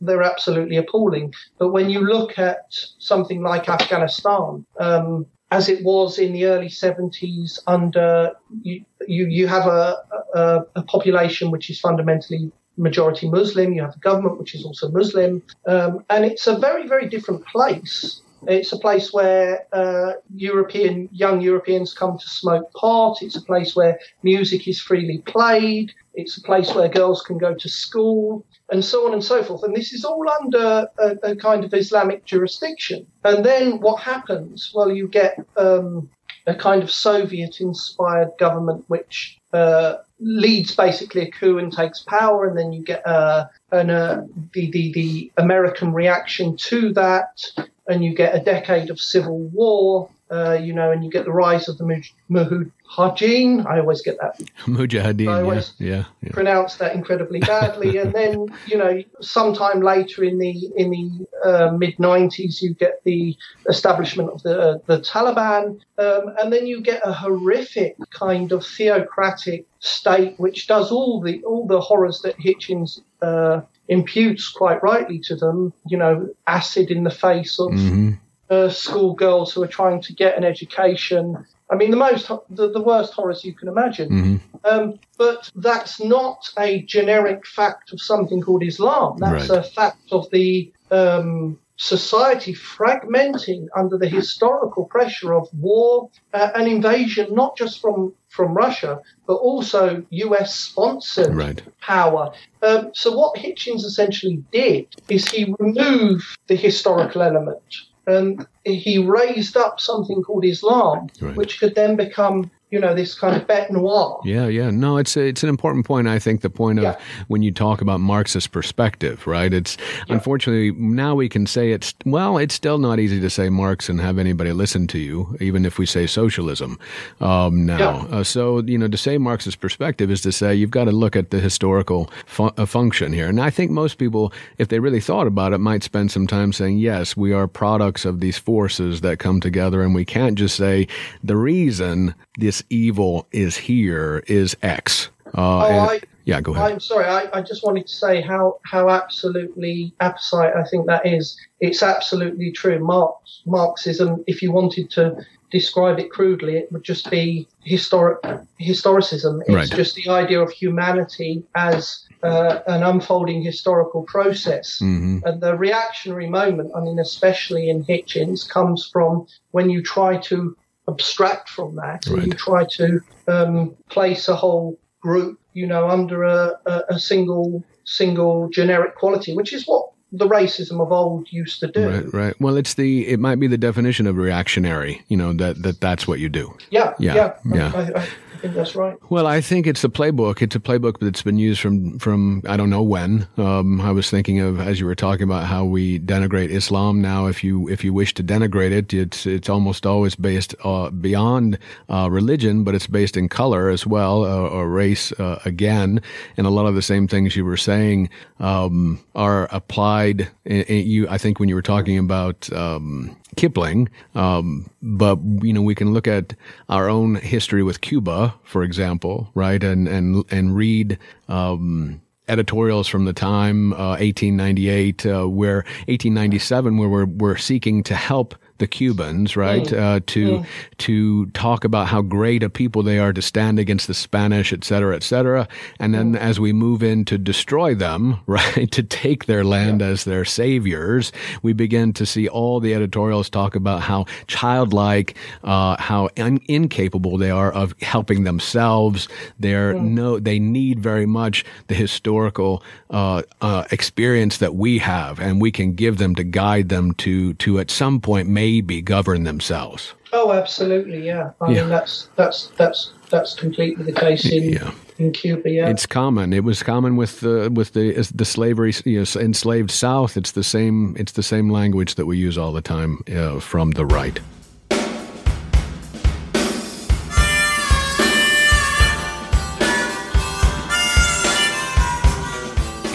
they're absolutely appalling. But when you look at something like Afghanistan, um, as it was in the early 70s under you you, you have a, a, a population which is fundamentally majority Muslim, you have a government which is also Muslim, um, and it's a very, very different place. It's a place where uh, European young Europeans come to smoke pot. It's a place where music is freely played. It's a place where girls can go to school and so on and so forth. And this is all under a, a kind of Islamic jurisdiction. And then what happens? Well, you get um, a kind of Soviet inspired government which uh, leads basically a coup and takes power, and then you get uh, an, uh, the, the, the American reaction to that, and you get a decade of civil war, uh, you know, and you get the rise of the Mujahideen. I always get that. Mujahideen, I always yeah, yeah, yeah. pronounce that incredibly badly. and then, you know, sometime later in the in the uh, mid '90s, you get the establishment of the uh, the Taliban, um, and then you get a horrific kind of theocratic state, which does all the all the horrors that Hitchens uh, imputes quite rightly to them. You know, acid in the face of mm-hmm. uh, schoolgirls who are trying to get an education. I mean, the most the, the worst horrors you can imagine. Mm-hmm. Um, but that's not a generic fact of something called Islam. That's right. a fact of the um, society fragmenting under the historical pressure of war uh, and invasion, not just from, from Russia, but also US sponsored right. power. Um, so, what Hitchens essentially did is he removed the historical element and he raised up something called Islam, right. which could then become you know this kind of bête noire. Yeah, yeah. No, it's a, it's an important point. I think the point of yeah. when you talk about Marxist perspective, right? It's yeah. unfortunately now we can say it's well, it's still not easy to say Marx and have anybody listen to you, even if we say socialism um, now. Yeah. Uh, so you know, to say Marxist perspective is to say you've got to look at the historical fu- uh, function here. And I think most people, if they really thought about it, might spend some time saying, yes, we are products of these forces that come together, and we can't just say the reason this evil is here is X. Uh, oh, and, I, yeah, go ahead. I'm sorry. I, I just wanted to say how, how absolutely apposite I think that is. It's absolutely true. Marx, Marxism, if you wanted to describe it crudely, it would just be historic historicism. It's right. just the idea of humanity as uh, an unfolding historical process. Mm-hmm. And the reactionary moment, I mean, especially in Hitchens, comes from when you try to abstract from that right. and you try to um, place a whole group, you know, under a, a, a single single generic quality, which is what the racism of old used to do. Right, right. Well, it's the it might be the definition of reactionary. You know that that that's what you do. Yeah, yeah, yeah. yeah. I, I, think that's right. Well, I think it's a playbook. It's a playbook that's been used from from I don't know when. Um, I was thinking of as you were talking about how we denigrate Islam. Now, if you if you wish to denigrate it, it's it's almost always based uh, beyond uh, religion, but it's based in color as well, uh, or race uh, again, and a lot of the same things you were saying um, are applied. In, in you, I think when you were talking about. Um, Kipling, um, but you know we can look at our own history with Cuba, for example, right, and and and read. Um, editorials from the time uh, 1898 uh, where 1897 where we're, we're seeking to help the Cubans, right? Mm. Uh, to mm. to talk about how great a people they are to stand against the Spanish, et cetera, et cetera. And then mm. as we move in to destroy them, right, to take their land yeah. as their saviors, we begin to see all the editorials talk about how childlike, uh, how un- incapable they are of helping themselves. They're no, they need very much the historical uh, uh, experience that we have, and we can give them to guide them to to at some point maybe govern themselves. Oh, absolutely, yeah. I yeah. mean, that's that's that's that's completely the case in yeah. in Cuba. Yeah, it's common. It was common with the with the the slavery, you know, enslaved South. It's the same. It's the same language that we use all the time uh, from the right.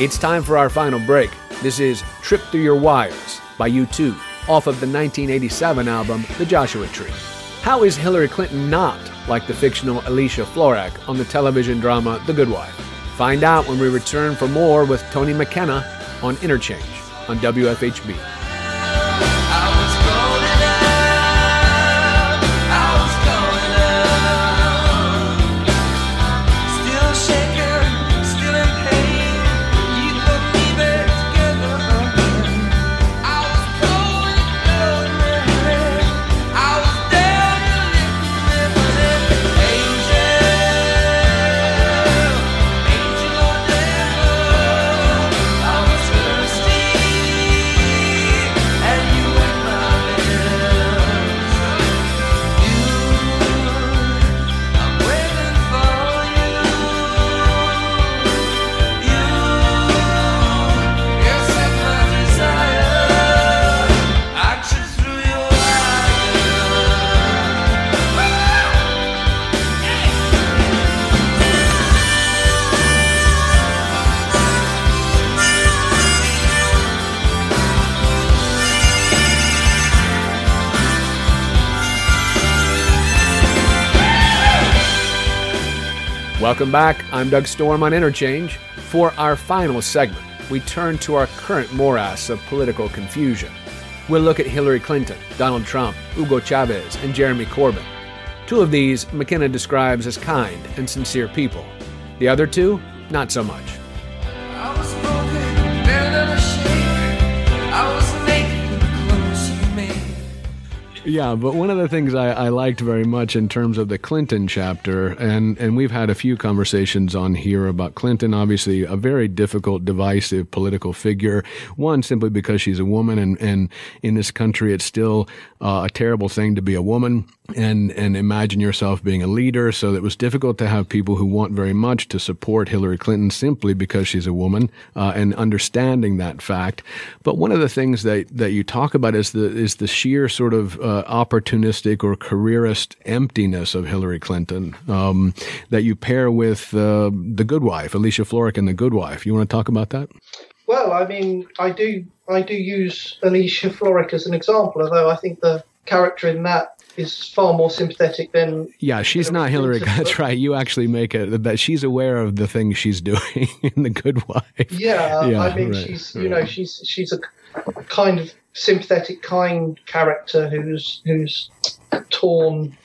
It's time for our final break. This is Trip Through Your Wires by U2 off of the 1987 album The Joshua Tree. How is Hillary Clinton not like the fictional Alicia Florrick on the television drama The Good Wife? Find out when we return for more with Tony McKenna on Interchange on WFHB. Welcome back. I'm Doug Storm on Interchange. For our final segment, we turn to our current morass of political confusion. We'll look at Hillary Clinton, Donald Trump, Hugo Chavez, and Jeremy Corbyn. Two of these McKenna describes as kind and sincere people. The other two, not so much. Yeah, but one of the things I, I, liked very much in terms of the Clinton chapter, and, and we've had a few conversations on here about Clinton, obviously a very difficult, divisive political figure. One, simply because she's a woman, and, and in this country, it's still uh, a terrible thing to be a woman and and imagine yourself being a leader. So it was difficult to have people who want very much to support Hillary Clinton simply because she's a woman, uh, and understanding that fact. But one of the things that that you talk about is the is the sheer sort of uh, opportunistic or careerist emptiness of Hillary Clinton um, that you pair with uh, the Good Wife, Alicia Florrick, and the Good Wife. You want to talk about that? Well, I mean, I do I do use Alicia Florrick as an example, although I think the character in that is far more sympathetic than. Yeah, she's not Hillary. That's right. You actually make it that she's aware of the things she's doing in the Good Wife. Yeah, yeah I mean, right, she's you know she's she's a kind of sympathetic, kind character who's who's torn.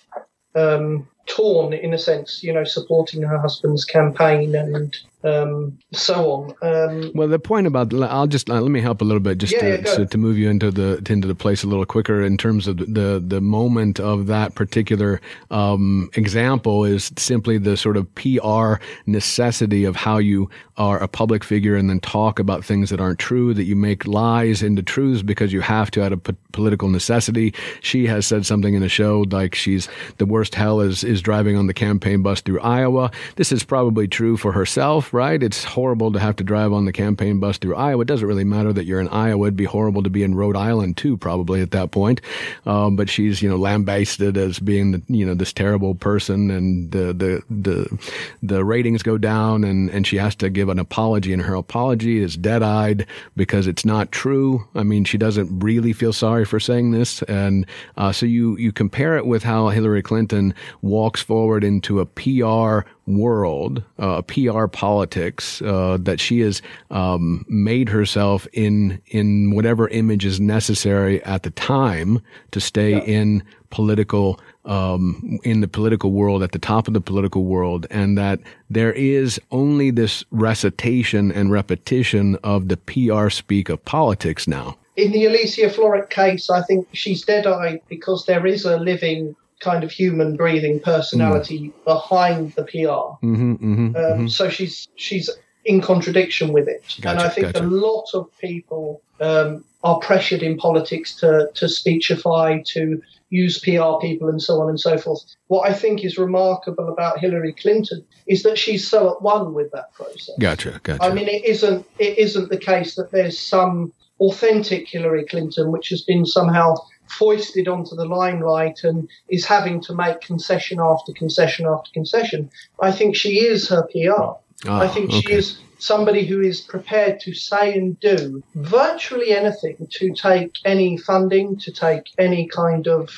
Um, torn in a sense, you know, supporting her husband's campaign and um, so on. Um, well, the point about I'll just uh, let me help a little bit just yeah, to, yeah, to, move you into the into the place a little quicker in terms of the the moment of that particular um, example is simply the sort of PR necessity of how you are a public figure and then talk about things that aren't true that you make lies into truths because you have to out of p- political necessity. She has said something in a show like she's the worst hell is is driving on the campaign bus through Iowa. This is probably true for herself right? It's horrible to have to drive on the campaign bus through Iowa. It doesn't really matter that you're in Iowa. It'd be horrible to be in Rhode Island too, probably at that point. Um, but she's, you know, lambasted as being the, you know, this terrible person and the, the, the, the ratings go down and, and she has to give an apology and her apology is dead eyed because it's not true. I mean, she doesn't really feel sorry for saying this. And, uh, so you, you compare it with how Hillary Clinton walks forward into a PR world, uh, PR politics, uh, that she has um, made herself in in whatever image is necessary at the time to stay yeah. in political um, in the political world at the top of the political world, and that there is only this recitation and repetition of the PR speak of politics now. In the Alicia Florrick case, I think she's dead-eyed because there is a living kind of human breathing personality mm. behind the PR. Mm-hmm, mm-hmm, um, mm-hmm. So she's she's in contradiction with it, gotcha, and I think gotcha. a lot of people um, are pressured in politics to to speechify, to use PR people, and so on and so forth. What I think is remarkable about Hillary Clinton is that she's so at one with that process. Gotcha, gotcha. I mean, it isn't it isn't the case that there's some authentic Hillary Clinton which has been somehow foisted onto the limelight and is having to make concession after concession after concession. I think she is her PR. Oh, I think okay. she is somebody who is prepared to say and do virtually anything to take any funding, to take any kind of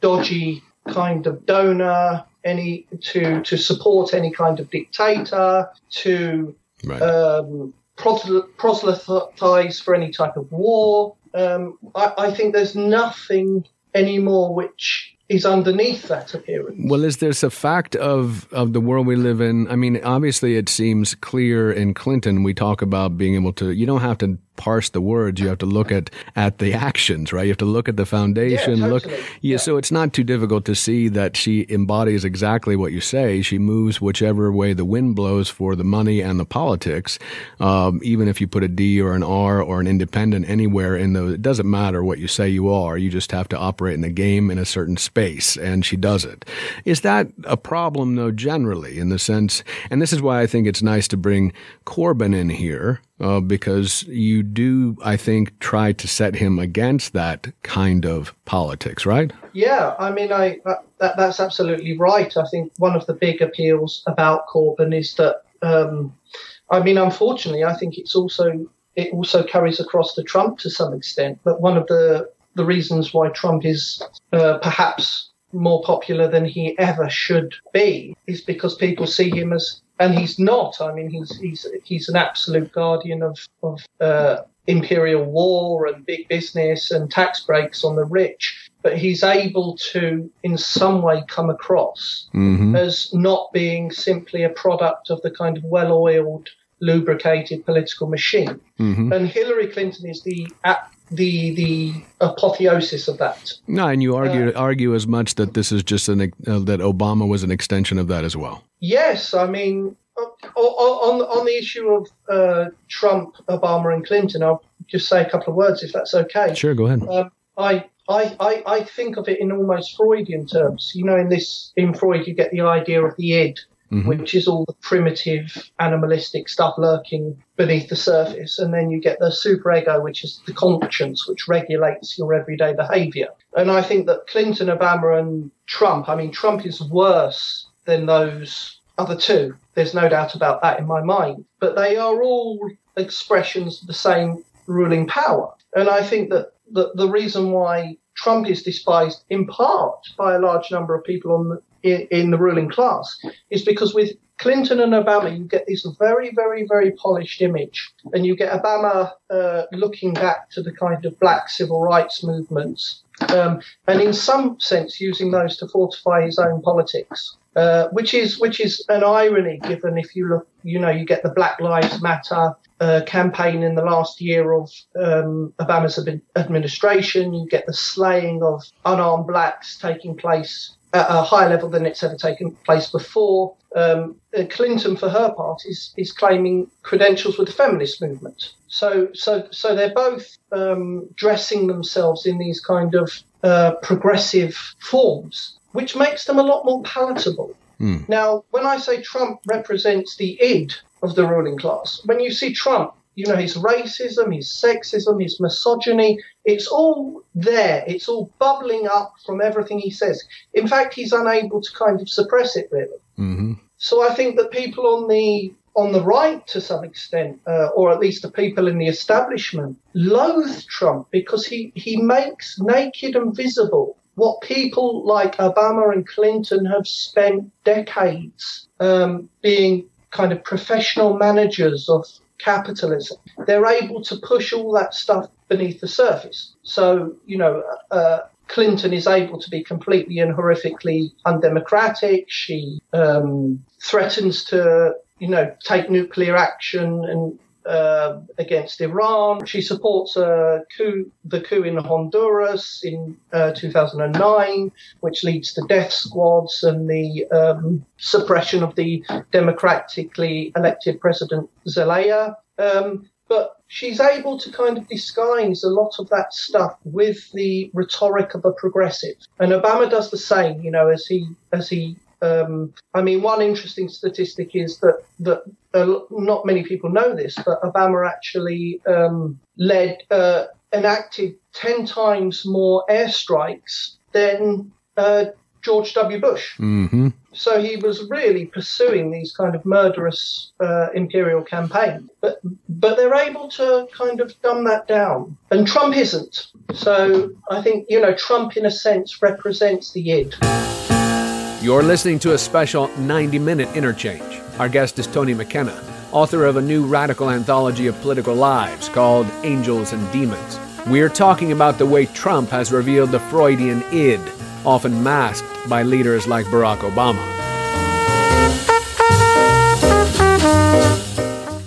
dodgy kind of donor, any to to support any kind of dictator, to right. um, proselytize for any type of war. Um, I, I think there's nothing anymore which is underneath that appearance. Well, is this a fact of, of the world we live in? I mean, obviously, it seems clear in Clinton. We talk about being able to, you don't have to parse the words. You have to look at, at the actions, right? You have to look at the foundation. Yeah. Look, yeah, yeah, So it's not too difficult to see that she embodies exactly what you say. She moves whichever way the wind blows for the money and the politics. Um, even if you put a D or an R or an independent anywhere in the, it doesn't matter what you say you are. You just have to operate in the game in a certain space, and she does it. Is that a problem, though, generally, in the sense, and this is why I think it's nice to bring Corbyn in here uh, because you do, I think, try to set him against that kind of politics, right? Yeah, I mean, I that, that's absolutely right. I think one of the big appeals about Corbyn is that, um, I mean, unfortunately, I think it's also it also carries across to Trump to some extent. But one of the the reasons why Trump is uh, perhaps more popular than he ever should be is because people see him as and he's not. I mean, he's he's he's an absolute guardian of of uh, imperial war and big business and tax breaks on the rich. But he's able to, in some way, come across mm-hmm. as not being simply a product of the kind of well-oiled, lubricated political machine. Mm-hmm. And Hillary Clinton is the the the apotheosis of that. No, and you argue uh, argue as much that this is just an uh, that Obama was an extension of that as well. Yes, I mean on on the issue of uh, Trump, Obama, and Clinton, I'll just say a couple of words if that's okay. Sure, go ahead. Um, I, I, I, I think of it in almost Freudian terms. You know, in this in Freud, you get the idea of the id, mm-hmm. which is all the primitive animalistic stuff lurking beneath the surface. And then you get the superego, which is the conscience, which regulates your everyday behavior. And I think that Clinton, Obama, and Trump, I mean, Trump is worse than those other two. There's no doubt about that in my mind. But they are all expressions of the same ruling power. And I think that the, the reason why Trump is despised in part by a large number of people on the, in, the ruling class is because with Clinton and Obama, you get this very, very, very polished image, and you get Obama uh, looking back to the kind of black civil rights movements, um, and in some sense using those to fortify his own politics, uh, which is which is an irony given if you look, you know, you get the Black Lives Matter uh, campaign in the last year of um, Obama's administration, you get the slaying of unarmed blacks taking place at a higher level than it's ever taken place before. Um, uh, Clinton, for her part, is is claiming credentials with the feminist movement. So, so, so they're both um, dressing themselves in these kind of uh, progressive forms, which makes them a lot more palatable. Mm. Now, when I say Trump represents the id of the ruling class, when you see Trump you know, his racism, his sexism, his misogyny, it's all there. It's all bubbling up from everything he says. In fact, he's unable to kind of suppress it, really. Mm-hmm. So I think that people on the on the right, to some extent, uh, or at least the people in the establishment, loathe Trump because he, he makes naked and visible what people like Obama and Clinton have spent decades um, being kind of professional managers of capitalism. They're able to push all that stuff beneath the surface. So, you know, uh, Clinton is able to be completely and horrifically undemocratic. She um, threatens to, you know, take nuclear action and uh, against Iran. She supports a coup, the coup in Honduras in uh, 2009, which leads to death squads and the um, suppression of the democratically elected president Zelaya. Um, but she's able to kind of disguise a lot of that stuff with the rhetoric of a progressive. And Obama does the same, you know, as he as he um, I mean, one interesting statistic is that that uh, not many people know this, but Obama actually um, led uh, enacted ten times more airstrikes than uh, George W. Bush. Mm-hmm. So he was really pursuing these kind of murderous uh, imperial campaigns. But but they're able to kind of dumb that down, and Trump isn't. So I think you know Trump, in a sense, represents the id. You're listening to a special 90 minute interchange. Our guest is Tony McKenna, author of a new radical anthology of political lives called Angels and Demons. We're talking about the way Trump has revealed the Freudian id, often masked by leaders like Barack Obama.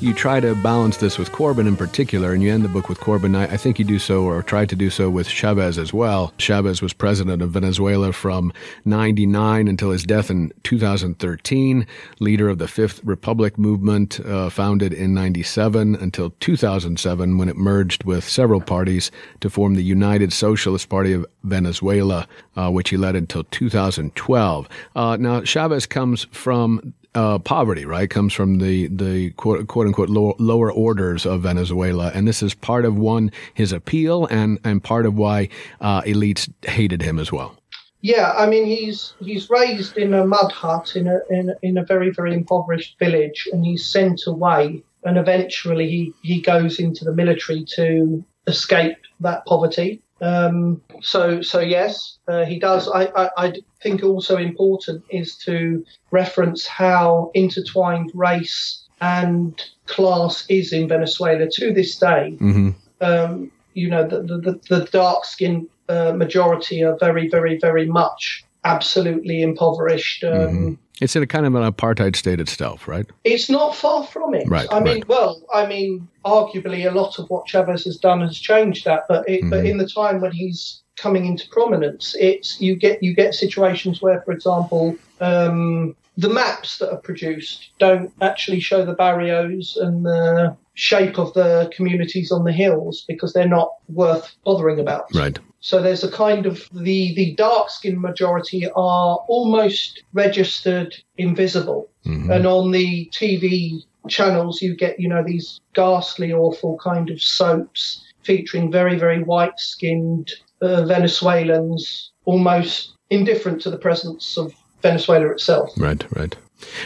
You try to balance this with Corbyn in particular, and you end the book with Corbyn. I, I, think you do so, or tried to do so, with Chavez as well. Chavez was president of Venezuela from 99 until his death in 2013, leader of the Fifth Republic movement, uh, founded in 97 until 2007, when it merged with several parties to form the United Socialist Party of Venezuela, uh, which he led until 2012. Uh, now, Chavez comes from uh, poverty, right, comes from the the quote, quote unquote lower, orders of Venezuela, and this is part of one his appeal and and part of why uh, elites hated him as well. Yeah, I mean he's he's raised in a mud hut in a in, in a very very impoverished village, and he's sent away, and eventually he he goes into the military to escape that poverty. Um, so, so yes, uh, he does. I, I, I, think also important is to reference how intertwined race and class is in Venezuela to this day. Mm-hmm. Um, you know, the, the, the dark skinned uh, majority are very, very, very much absolutely impoverished. Um, mm-hmm. It's in a kind of an apartheid state itself, right? It's not far from it. Right. I mean, right. well, I mean, arguably a lot of what Chavez has done has changed that, but it, mm-hmm. but in the time when he's coming into prominence, it's you get you get situations where, for example, um, the maps that are produced don't actually show the barrios and the shape of the communities on the hills because they're not worth bothering about. Right. So there's a kind of the the dark skinned majority are almost registered invisible, mm-hmm. and on the TV channels you get you know these ghastly, awful kind of soaps featuring very very white skinned Venezuelans, almost indifferent to the presence of Venezuela itself. Right. Right.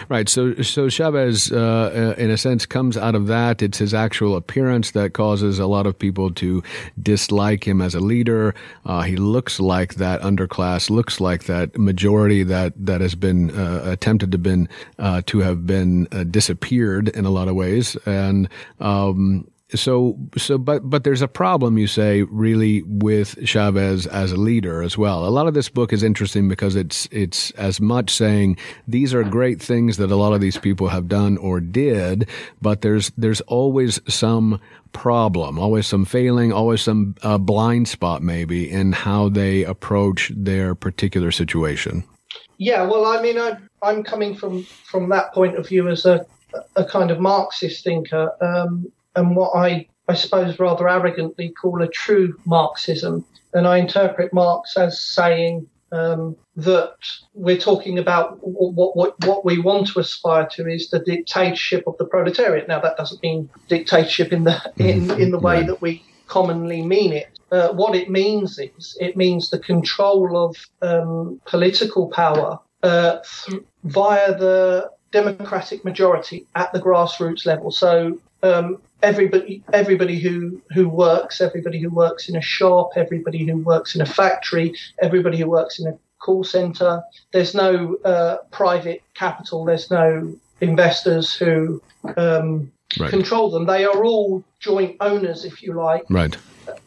Right. So, so Chavez, uh, uh, in a sense, comes out of that. It's his actual appearance that causes a lot of people to dislike him as a leader. Uh, he looks like that underclass, looks like that majority that that has been uh, attempted to been uh, to have been uh, disappeared in a lot of ways, and um, so so but but there's a problem you say really with Chavez as a leader as well. A lot of this book is interesting because it's it's as much saying these are great things that a lot of these people have done or did, but there's there's always some problem, always some failing, always some uh, blind spot maybe in how they approach their particular situation. Yeah, well, I mean, I, I'm coming from from that point of view as a a kind of Marxist thinker. Um, and what I, I suppose, rather arrogantly call a true Marxism. And I interpret Marx as saying um, that we're talking about what, what, what we want to aspire to is the dictatorship of the proletariat. Now, that doesn't mean dictatorship in the in, in the way that we commonly mean it. Uh, what it means is it means the control of um, political power uh, th- via the democratic majority at the grassroots level. So um, everybody everybody who who works, everybody who works in a shop, everybody who works in a factory, everybody who works in a call center. There's no uh, private capital. There's no investors who um, Right. control them. They are all joint owners, if you like, Right.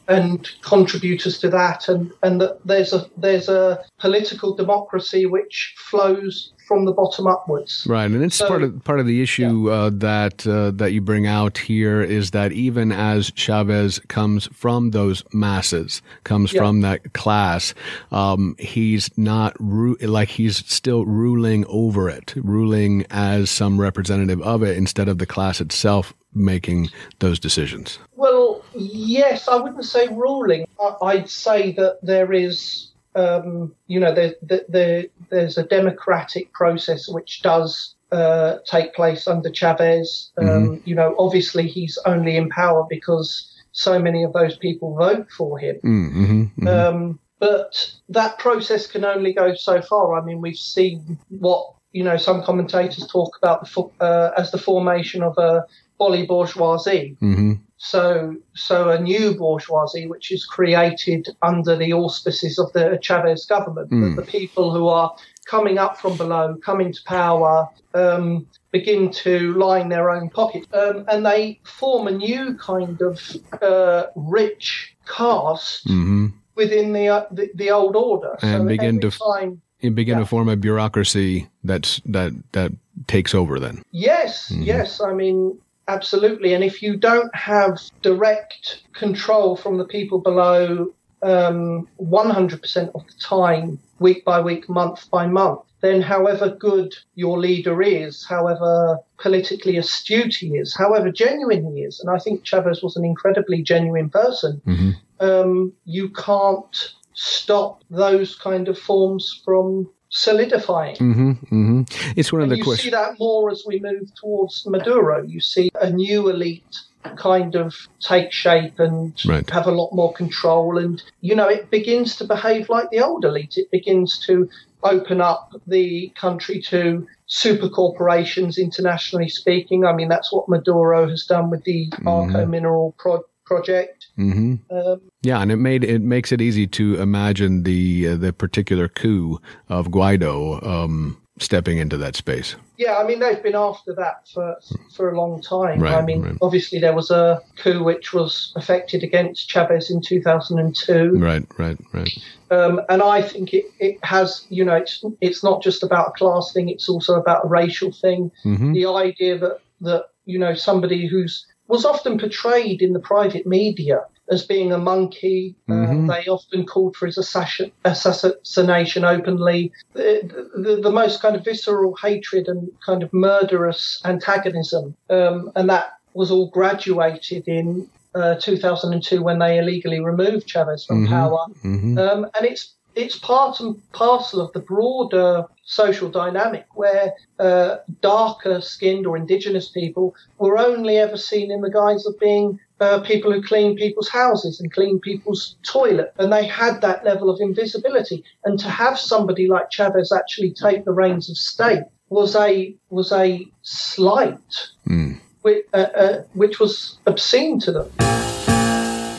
And contributors to that. And and that there's a there's a political democracy which flows from the bottom upwards. Right, and it's So- part of part of the issue uh, that uh, that you bring out here is that even as Chavez comes from those masses, comes Yeah. from that class, um, he's not ru- like he's still ruling over it, ruling as some representative of it instead of the class itself making those decisions. Well, yes, I wouldn't say ruling. I, I'd say that there is, um, you know, there, there, there, there's a democratic process which does uh, take place under Chavez. Um, You know, obviously he's only in power because so many of those people vote for him. Mm-hmm, Um, but that process can only go so far. I mean, we've seen what you know. Some commentators talk about the fo- uh, as the formation of a Boli-bourgeoisie. hmm So, so a new bourgeoisie, which is created under the auspices of the Chavez government, Mm. the people who are coming up from below, coming to power, um, begin to line their own pocket, um, and they form a new kind of uh, rich caste hmm within the, uh, the the old order. And so begin to time, You begin Yeah. to form a bureaucracy that's that that takes over. Then. Yes, Mhm. yes. I mean, absolutely. And if you don't have direct control from the people below um, 100% of the time, week by week, month by month, then however good your leader is, however politically astute he is, however genuine he is, and I think Chavez was an incredibly genuine person, hmm um, you can't stop those kind of forms from solidifying. hmm hmm It's one of And the you questions. see that more as we move towards Maduro. You see a new elite kind of take shape and Right. have a lot more control. And, you know, it begins to behave like the old elite. It begins to open up the country to super corporations, internationally speaking. I mean, that's what Maduro has done with the Arco Minero pro- project. hmm Um, Yeah, and it made it makes it easy to imagine the uh, the particular coup of Guaido um, stepping into that space. Yeah, I mean they've been after that for for a long time. Right, I mean, right. obviously there was a coup which was effected against Chavez in 2002, Right, right, right. um, and I think it, it has, you know, it's it's not just about a class thing; it's also about a racial thing. hmm The idea that that you know somebody who's was often portrayed in the private media as being a monkey. Mhm. Uh, they often called for his assassination openly. The, the, the most kind of visceral hatred and kind of murderous antagonism. Um, and that was all graduated in uh, 2002 when they illegally removed Chavez from Mhm. power. hmm Um, and it's it's part and parcel of the broader social dynamic where uh, darker skinned or indigenous people were only ever seen in the guise of being uh, people who clean people's houses and clean people's toilet. And they had that level of invisibility. And to have somebody like Chavez actually take the reins of state was a was a slight, Mm. which, uh, uh, which was obscene to them.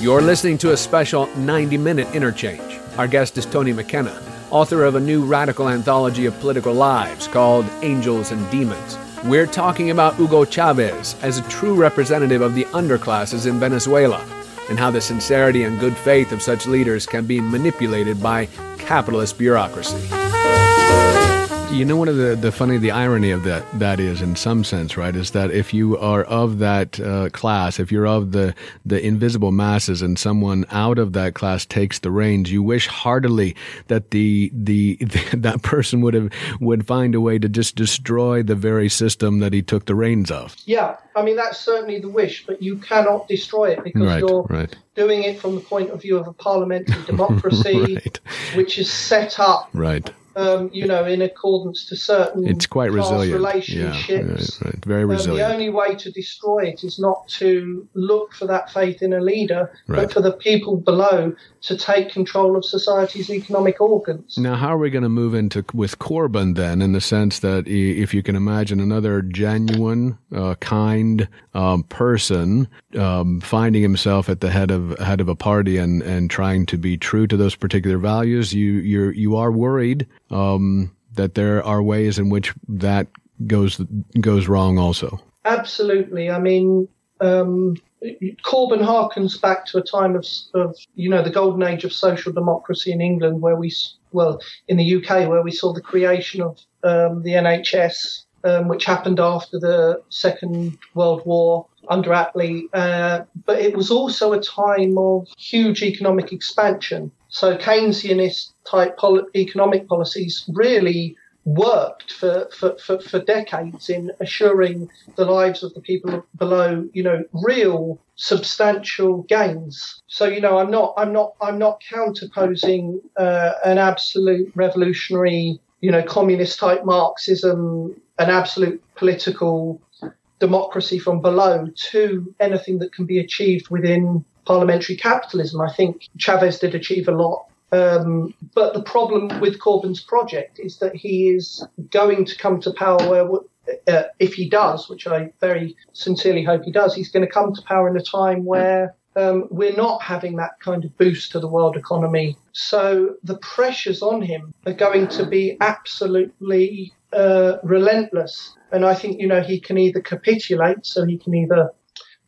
You're listening to a special 90 minute interchange. Our guest is Tony McKenna, author of a new radical anthology of political lives called Angels and Demons. We're talking about Hugo Chavez as a true representative of the underclasses in Venezuela and how the sincerity and good faith of such leaders can be manipulated by capitalist bureaucracy. You know, one of the, the funny, the irony of that, that is in some sense, right, is that if you are of that uh, class, if you're of the, the invisible masses and someone out of that class takes the reins, you wish heartily that the, the, that person would have, would find a way to just destroy the very system that he took the reins of. Yeah, I mean that's certainly the wish, but you cannot destroy it because Right, you're right. doing it from the point of view of a parliamentary democracy, Right. which is set up Right. Um, you know, in accordance to certain it's quite resilient. relationships. Yeah, right, right. Very Um, resilient. the only way to destroy it is not to look for that faith in a leader, Right. but for the people below to take control of society's economic organs. Now, how are we going to move into with Corbyn then, in the sense that if you can imagine another genuine, uh, kind um, person um, finding himself at the head of head of a party and, and trying to be true to those particular values, you you you are worried um, that there are ways in which that goes goes wrong also. Absolutely. I mean, um, Corbyn harkens back to a time of, of, you know, the golden age of social democracy in England, where we, well, in the UK, where we saw the creation of um, the NHS, um, which happened after the Second World War under Attlee. Uh, but it was also a time of huge economic expansion. So Keynesianist type pol- economic policies really worked for, for, for, for decades in assuring the lives of the people below, you know, real substantial gains. So, you know, I'm not, I'm not, I'm not counterposing uh, an absolute revolutionary, you know, communist type Marxism, an absolute political democracy from below to anything that can be achieved within parliamentary capitalism. I think Chavez did achieve a lot. Um, but the problem with Corbyn's project is that he is going to come to power where, uh, if he does, which I very sincerely hope he does, he's going to come to power in a time where um, we're not having that kind of boost to the world economy. So the pressures on him are going to be absolutely uh, relentless. And I think, you know, he can either capitulate, so he can either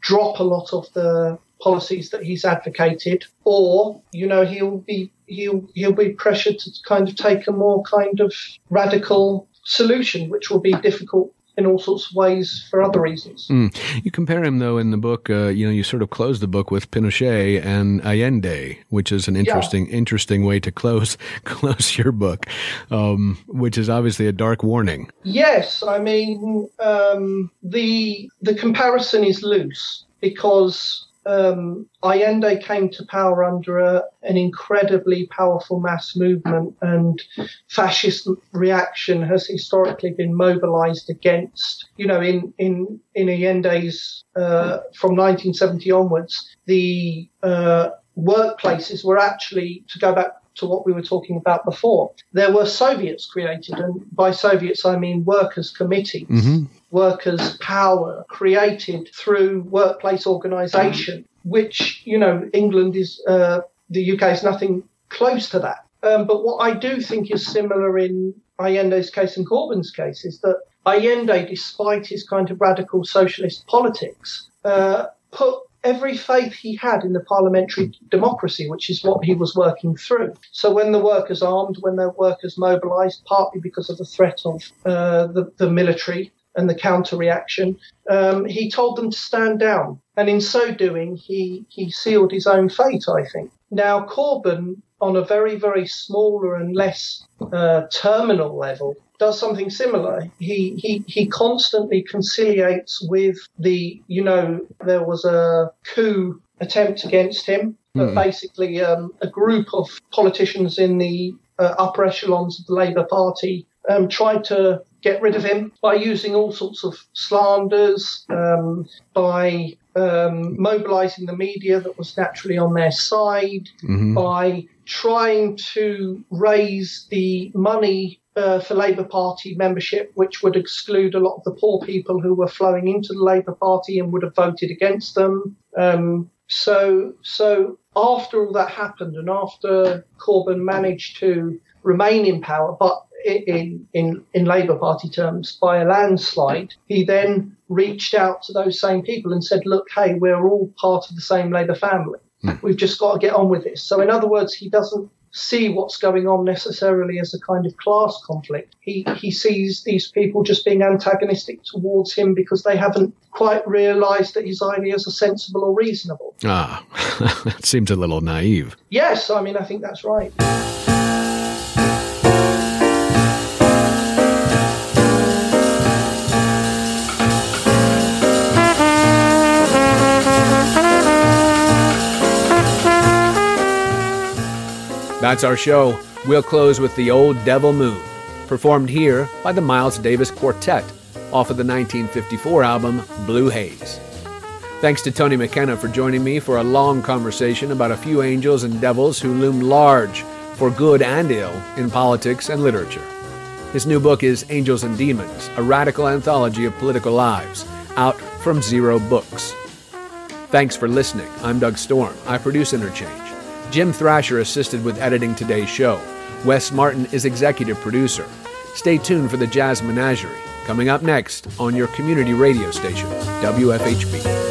drop a lot of the policies that he's advocated, or, you know, he'll be he'll he'll be pressured to kind of take a more kind of radical solution, which will be difficult in all sorts of ways for other reasons. Mm. You compare him, though, in the book. Uh, you know, you sort of close the book with Pinochet and Allende, which is an interesting, interesting way to close close your book, um, which is obviously a dark warning. Yes, I mean um, the the comparison is loose because um, Allende came to power under a, an incredibly powerful mass movement, and fascist reaction has historically been mobilized against. You know, in in in Allende's uh, from 1970 onwards, the uh, workplaces were actually to go back to what we were talking about before. There were Soviets created, and by Soviets I mean workers' committees, Mhm. Workers' power created through workplace organisation, which you know England is, uh, the UK is nothing close to that. Um, but what I do think is similar in Allende's case and Corbyn's case is that Allende, despite his kind of radical socialist politics, uh, put every faith he had in the parliamentary democracy, which is what he was working through. So when the workers armed, when the workers mobilized, partly because of the threat of uh, the, the military and the counter reaction, um, he told them to stand down. And in so doing, he, he sealed his own fate, I think. Now, Corbyn, on a very, very smaller and less uh, terminal level, does something similar. He, he he constantly conciliates with the you know there was a coup attempt against him, but Hmm. basically um, a group of politicians in the uh, upper echelons of the Labour Party um, tried to get rid of him by using all sorts of slanders, um, by um, mobilising the media that was naturally on their side, Mhm. by trying to raise the money uh, for Labour Party membership, which would exclude a lot of the poor people who were flowing into the Labour Party and would have voted against them. Um, so, so after all that happened, and after Corbyn managed to remain in power, but in in in Labour Party terms by a landslide, he then reached out to those same people and said, "Look, hey, we're all part of the same Labour family. We've just got to get on with this." So, in other words, he doesn't see what's going on necessarily as a kind of class conflict. He he sees these people just being antagonistic towards him because they haven't quite realised that his ideas are sensible or reasonable. Ah, that seems a little naive. Yes, I mean I think that's right. That's our show. We'll close with The Old Devil Moon, performed here by the Miles Davis Quartet off of the 1954 album Blue Haze. Thanks to Tony McKenna for joining me for a long conversation about a few angels and devils who loom large for good and ill in politics and literature. His new book is Angels and Demons, a radical anthology of political lives, out from Zero Books. Thanks for listening. I'm Doug Storm. I produce Interchange. Jim Thrasher assisted with editing today's show. Wes Martin is executive producer. Stay tuned for the Jazz Menagerie, coming up next on your community radio station, WFHB.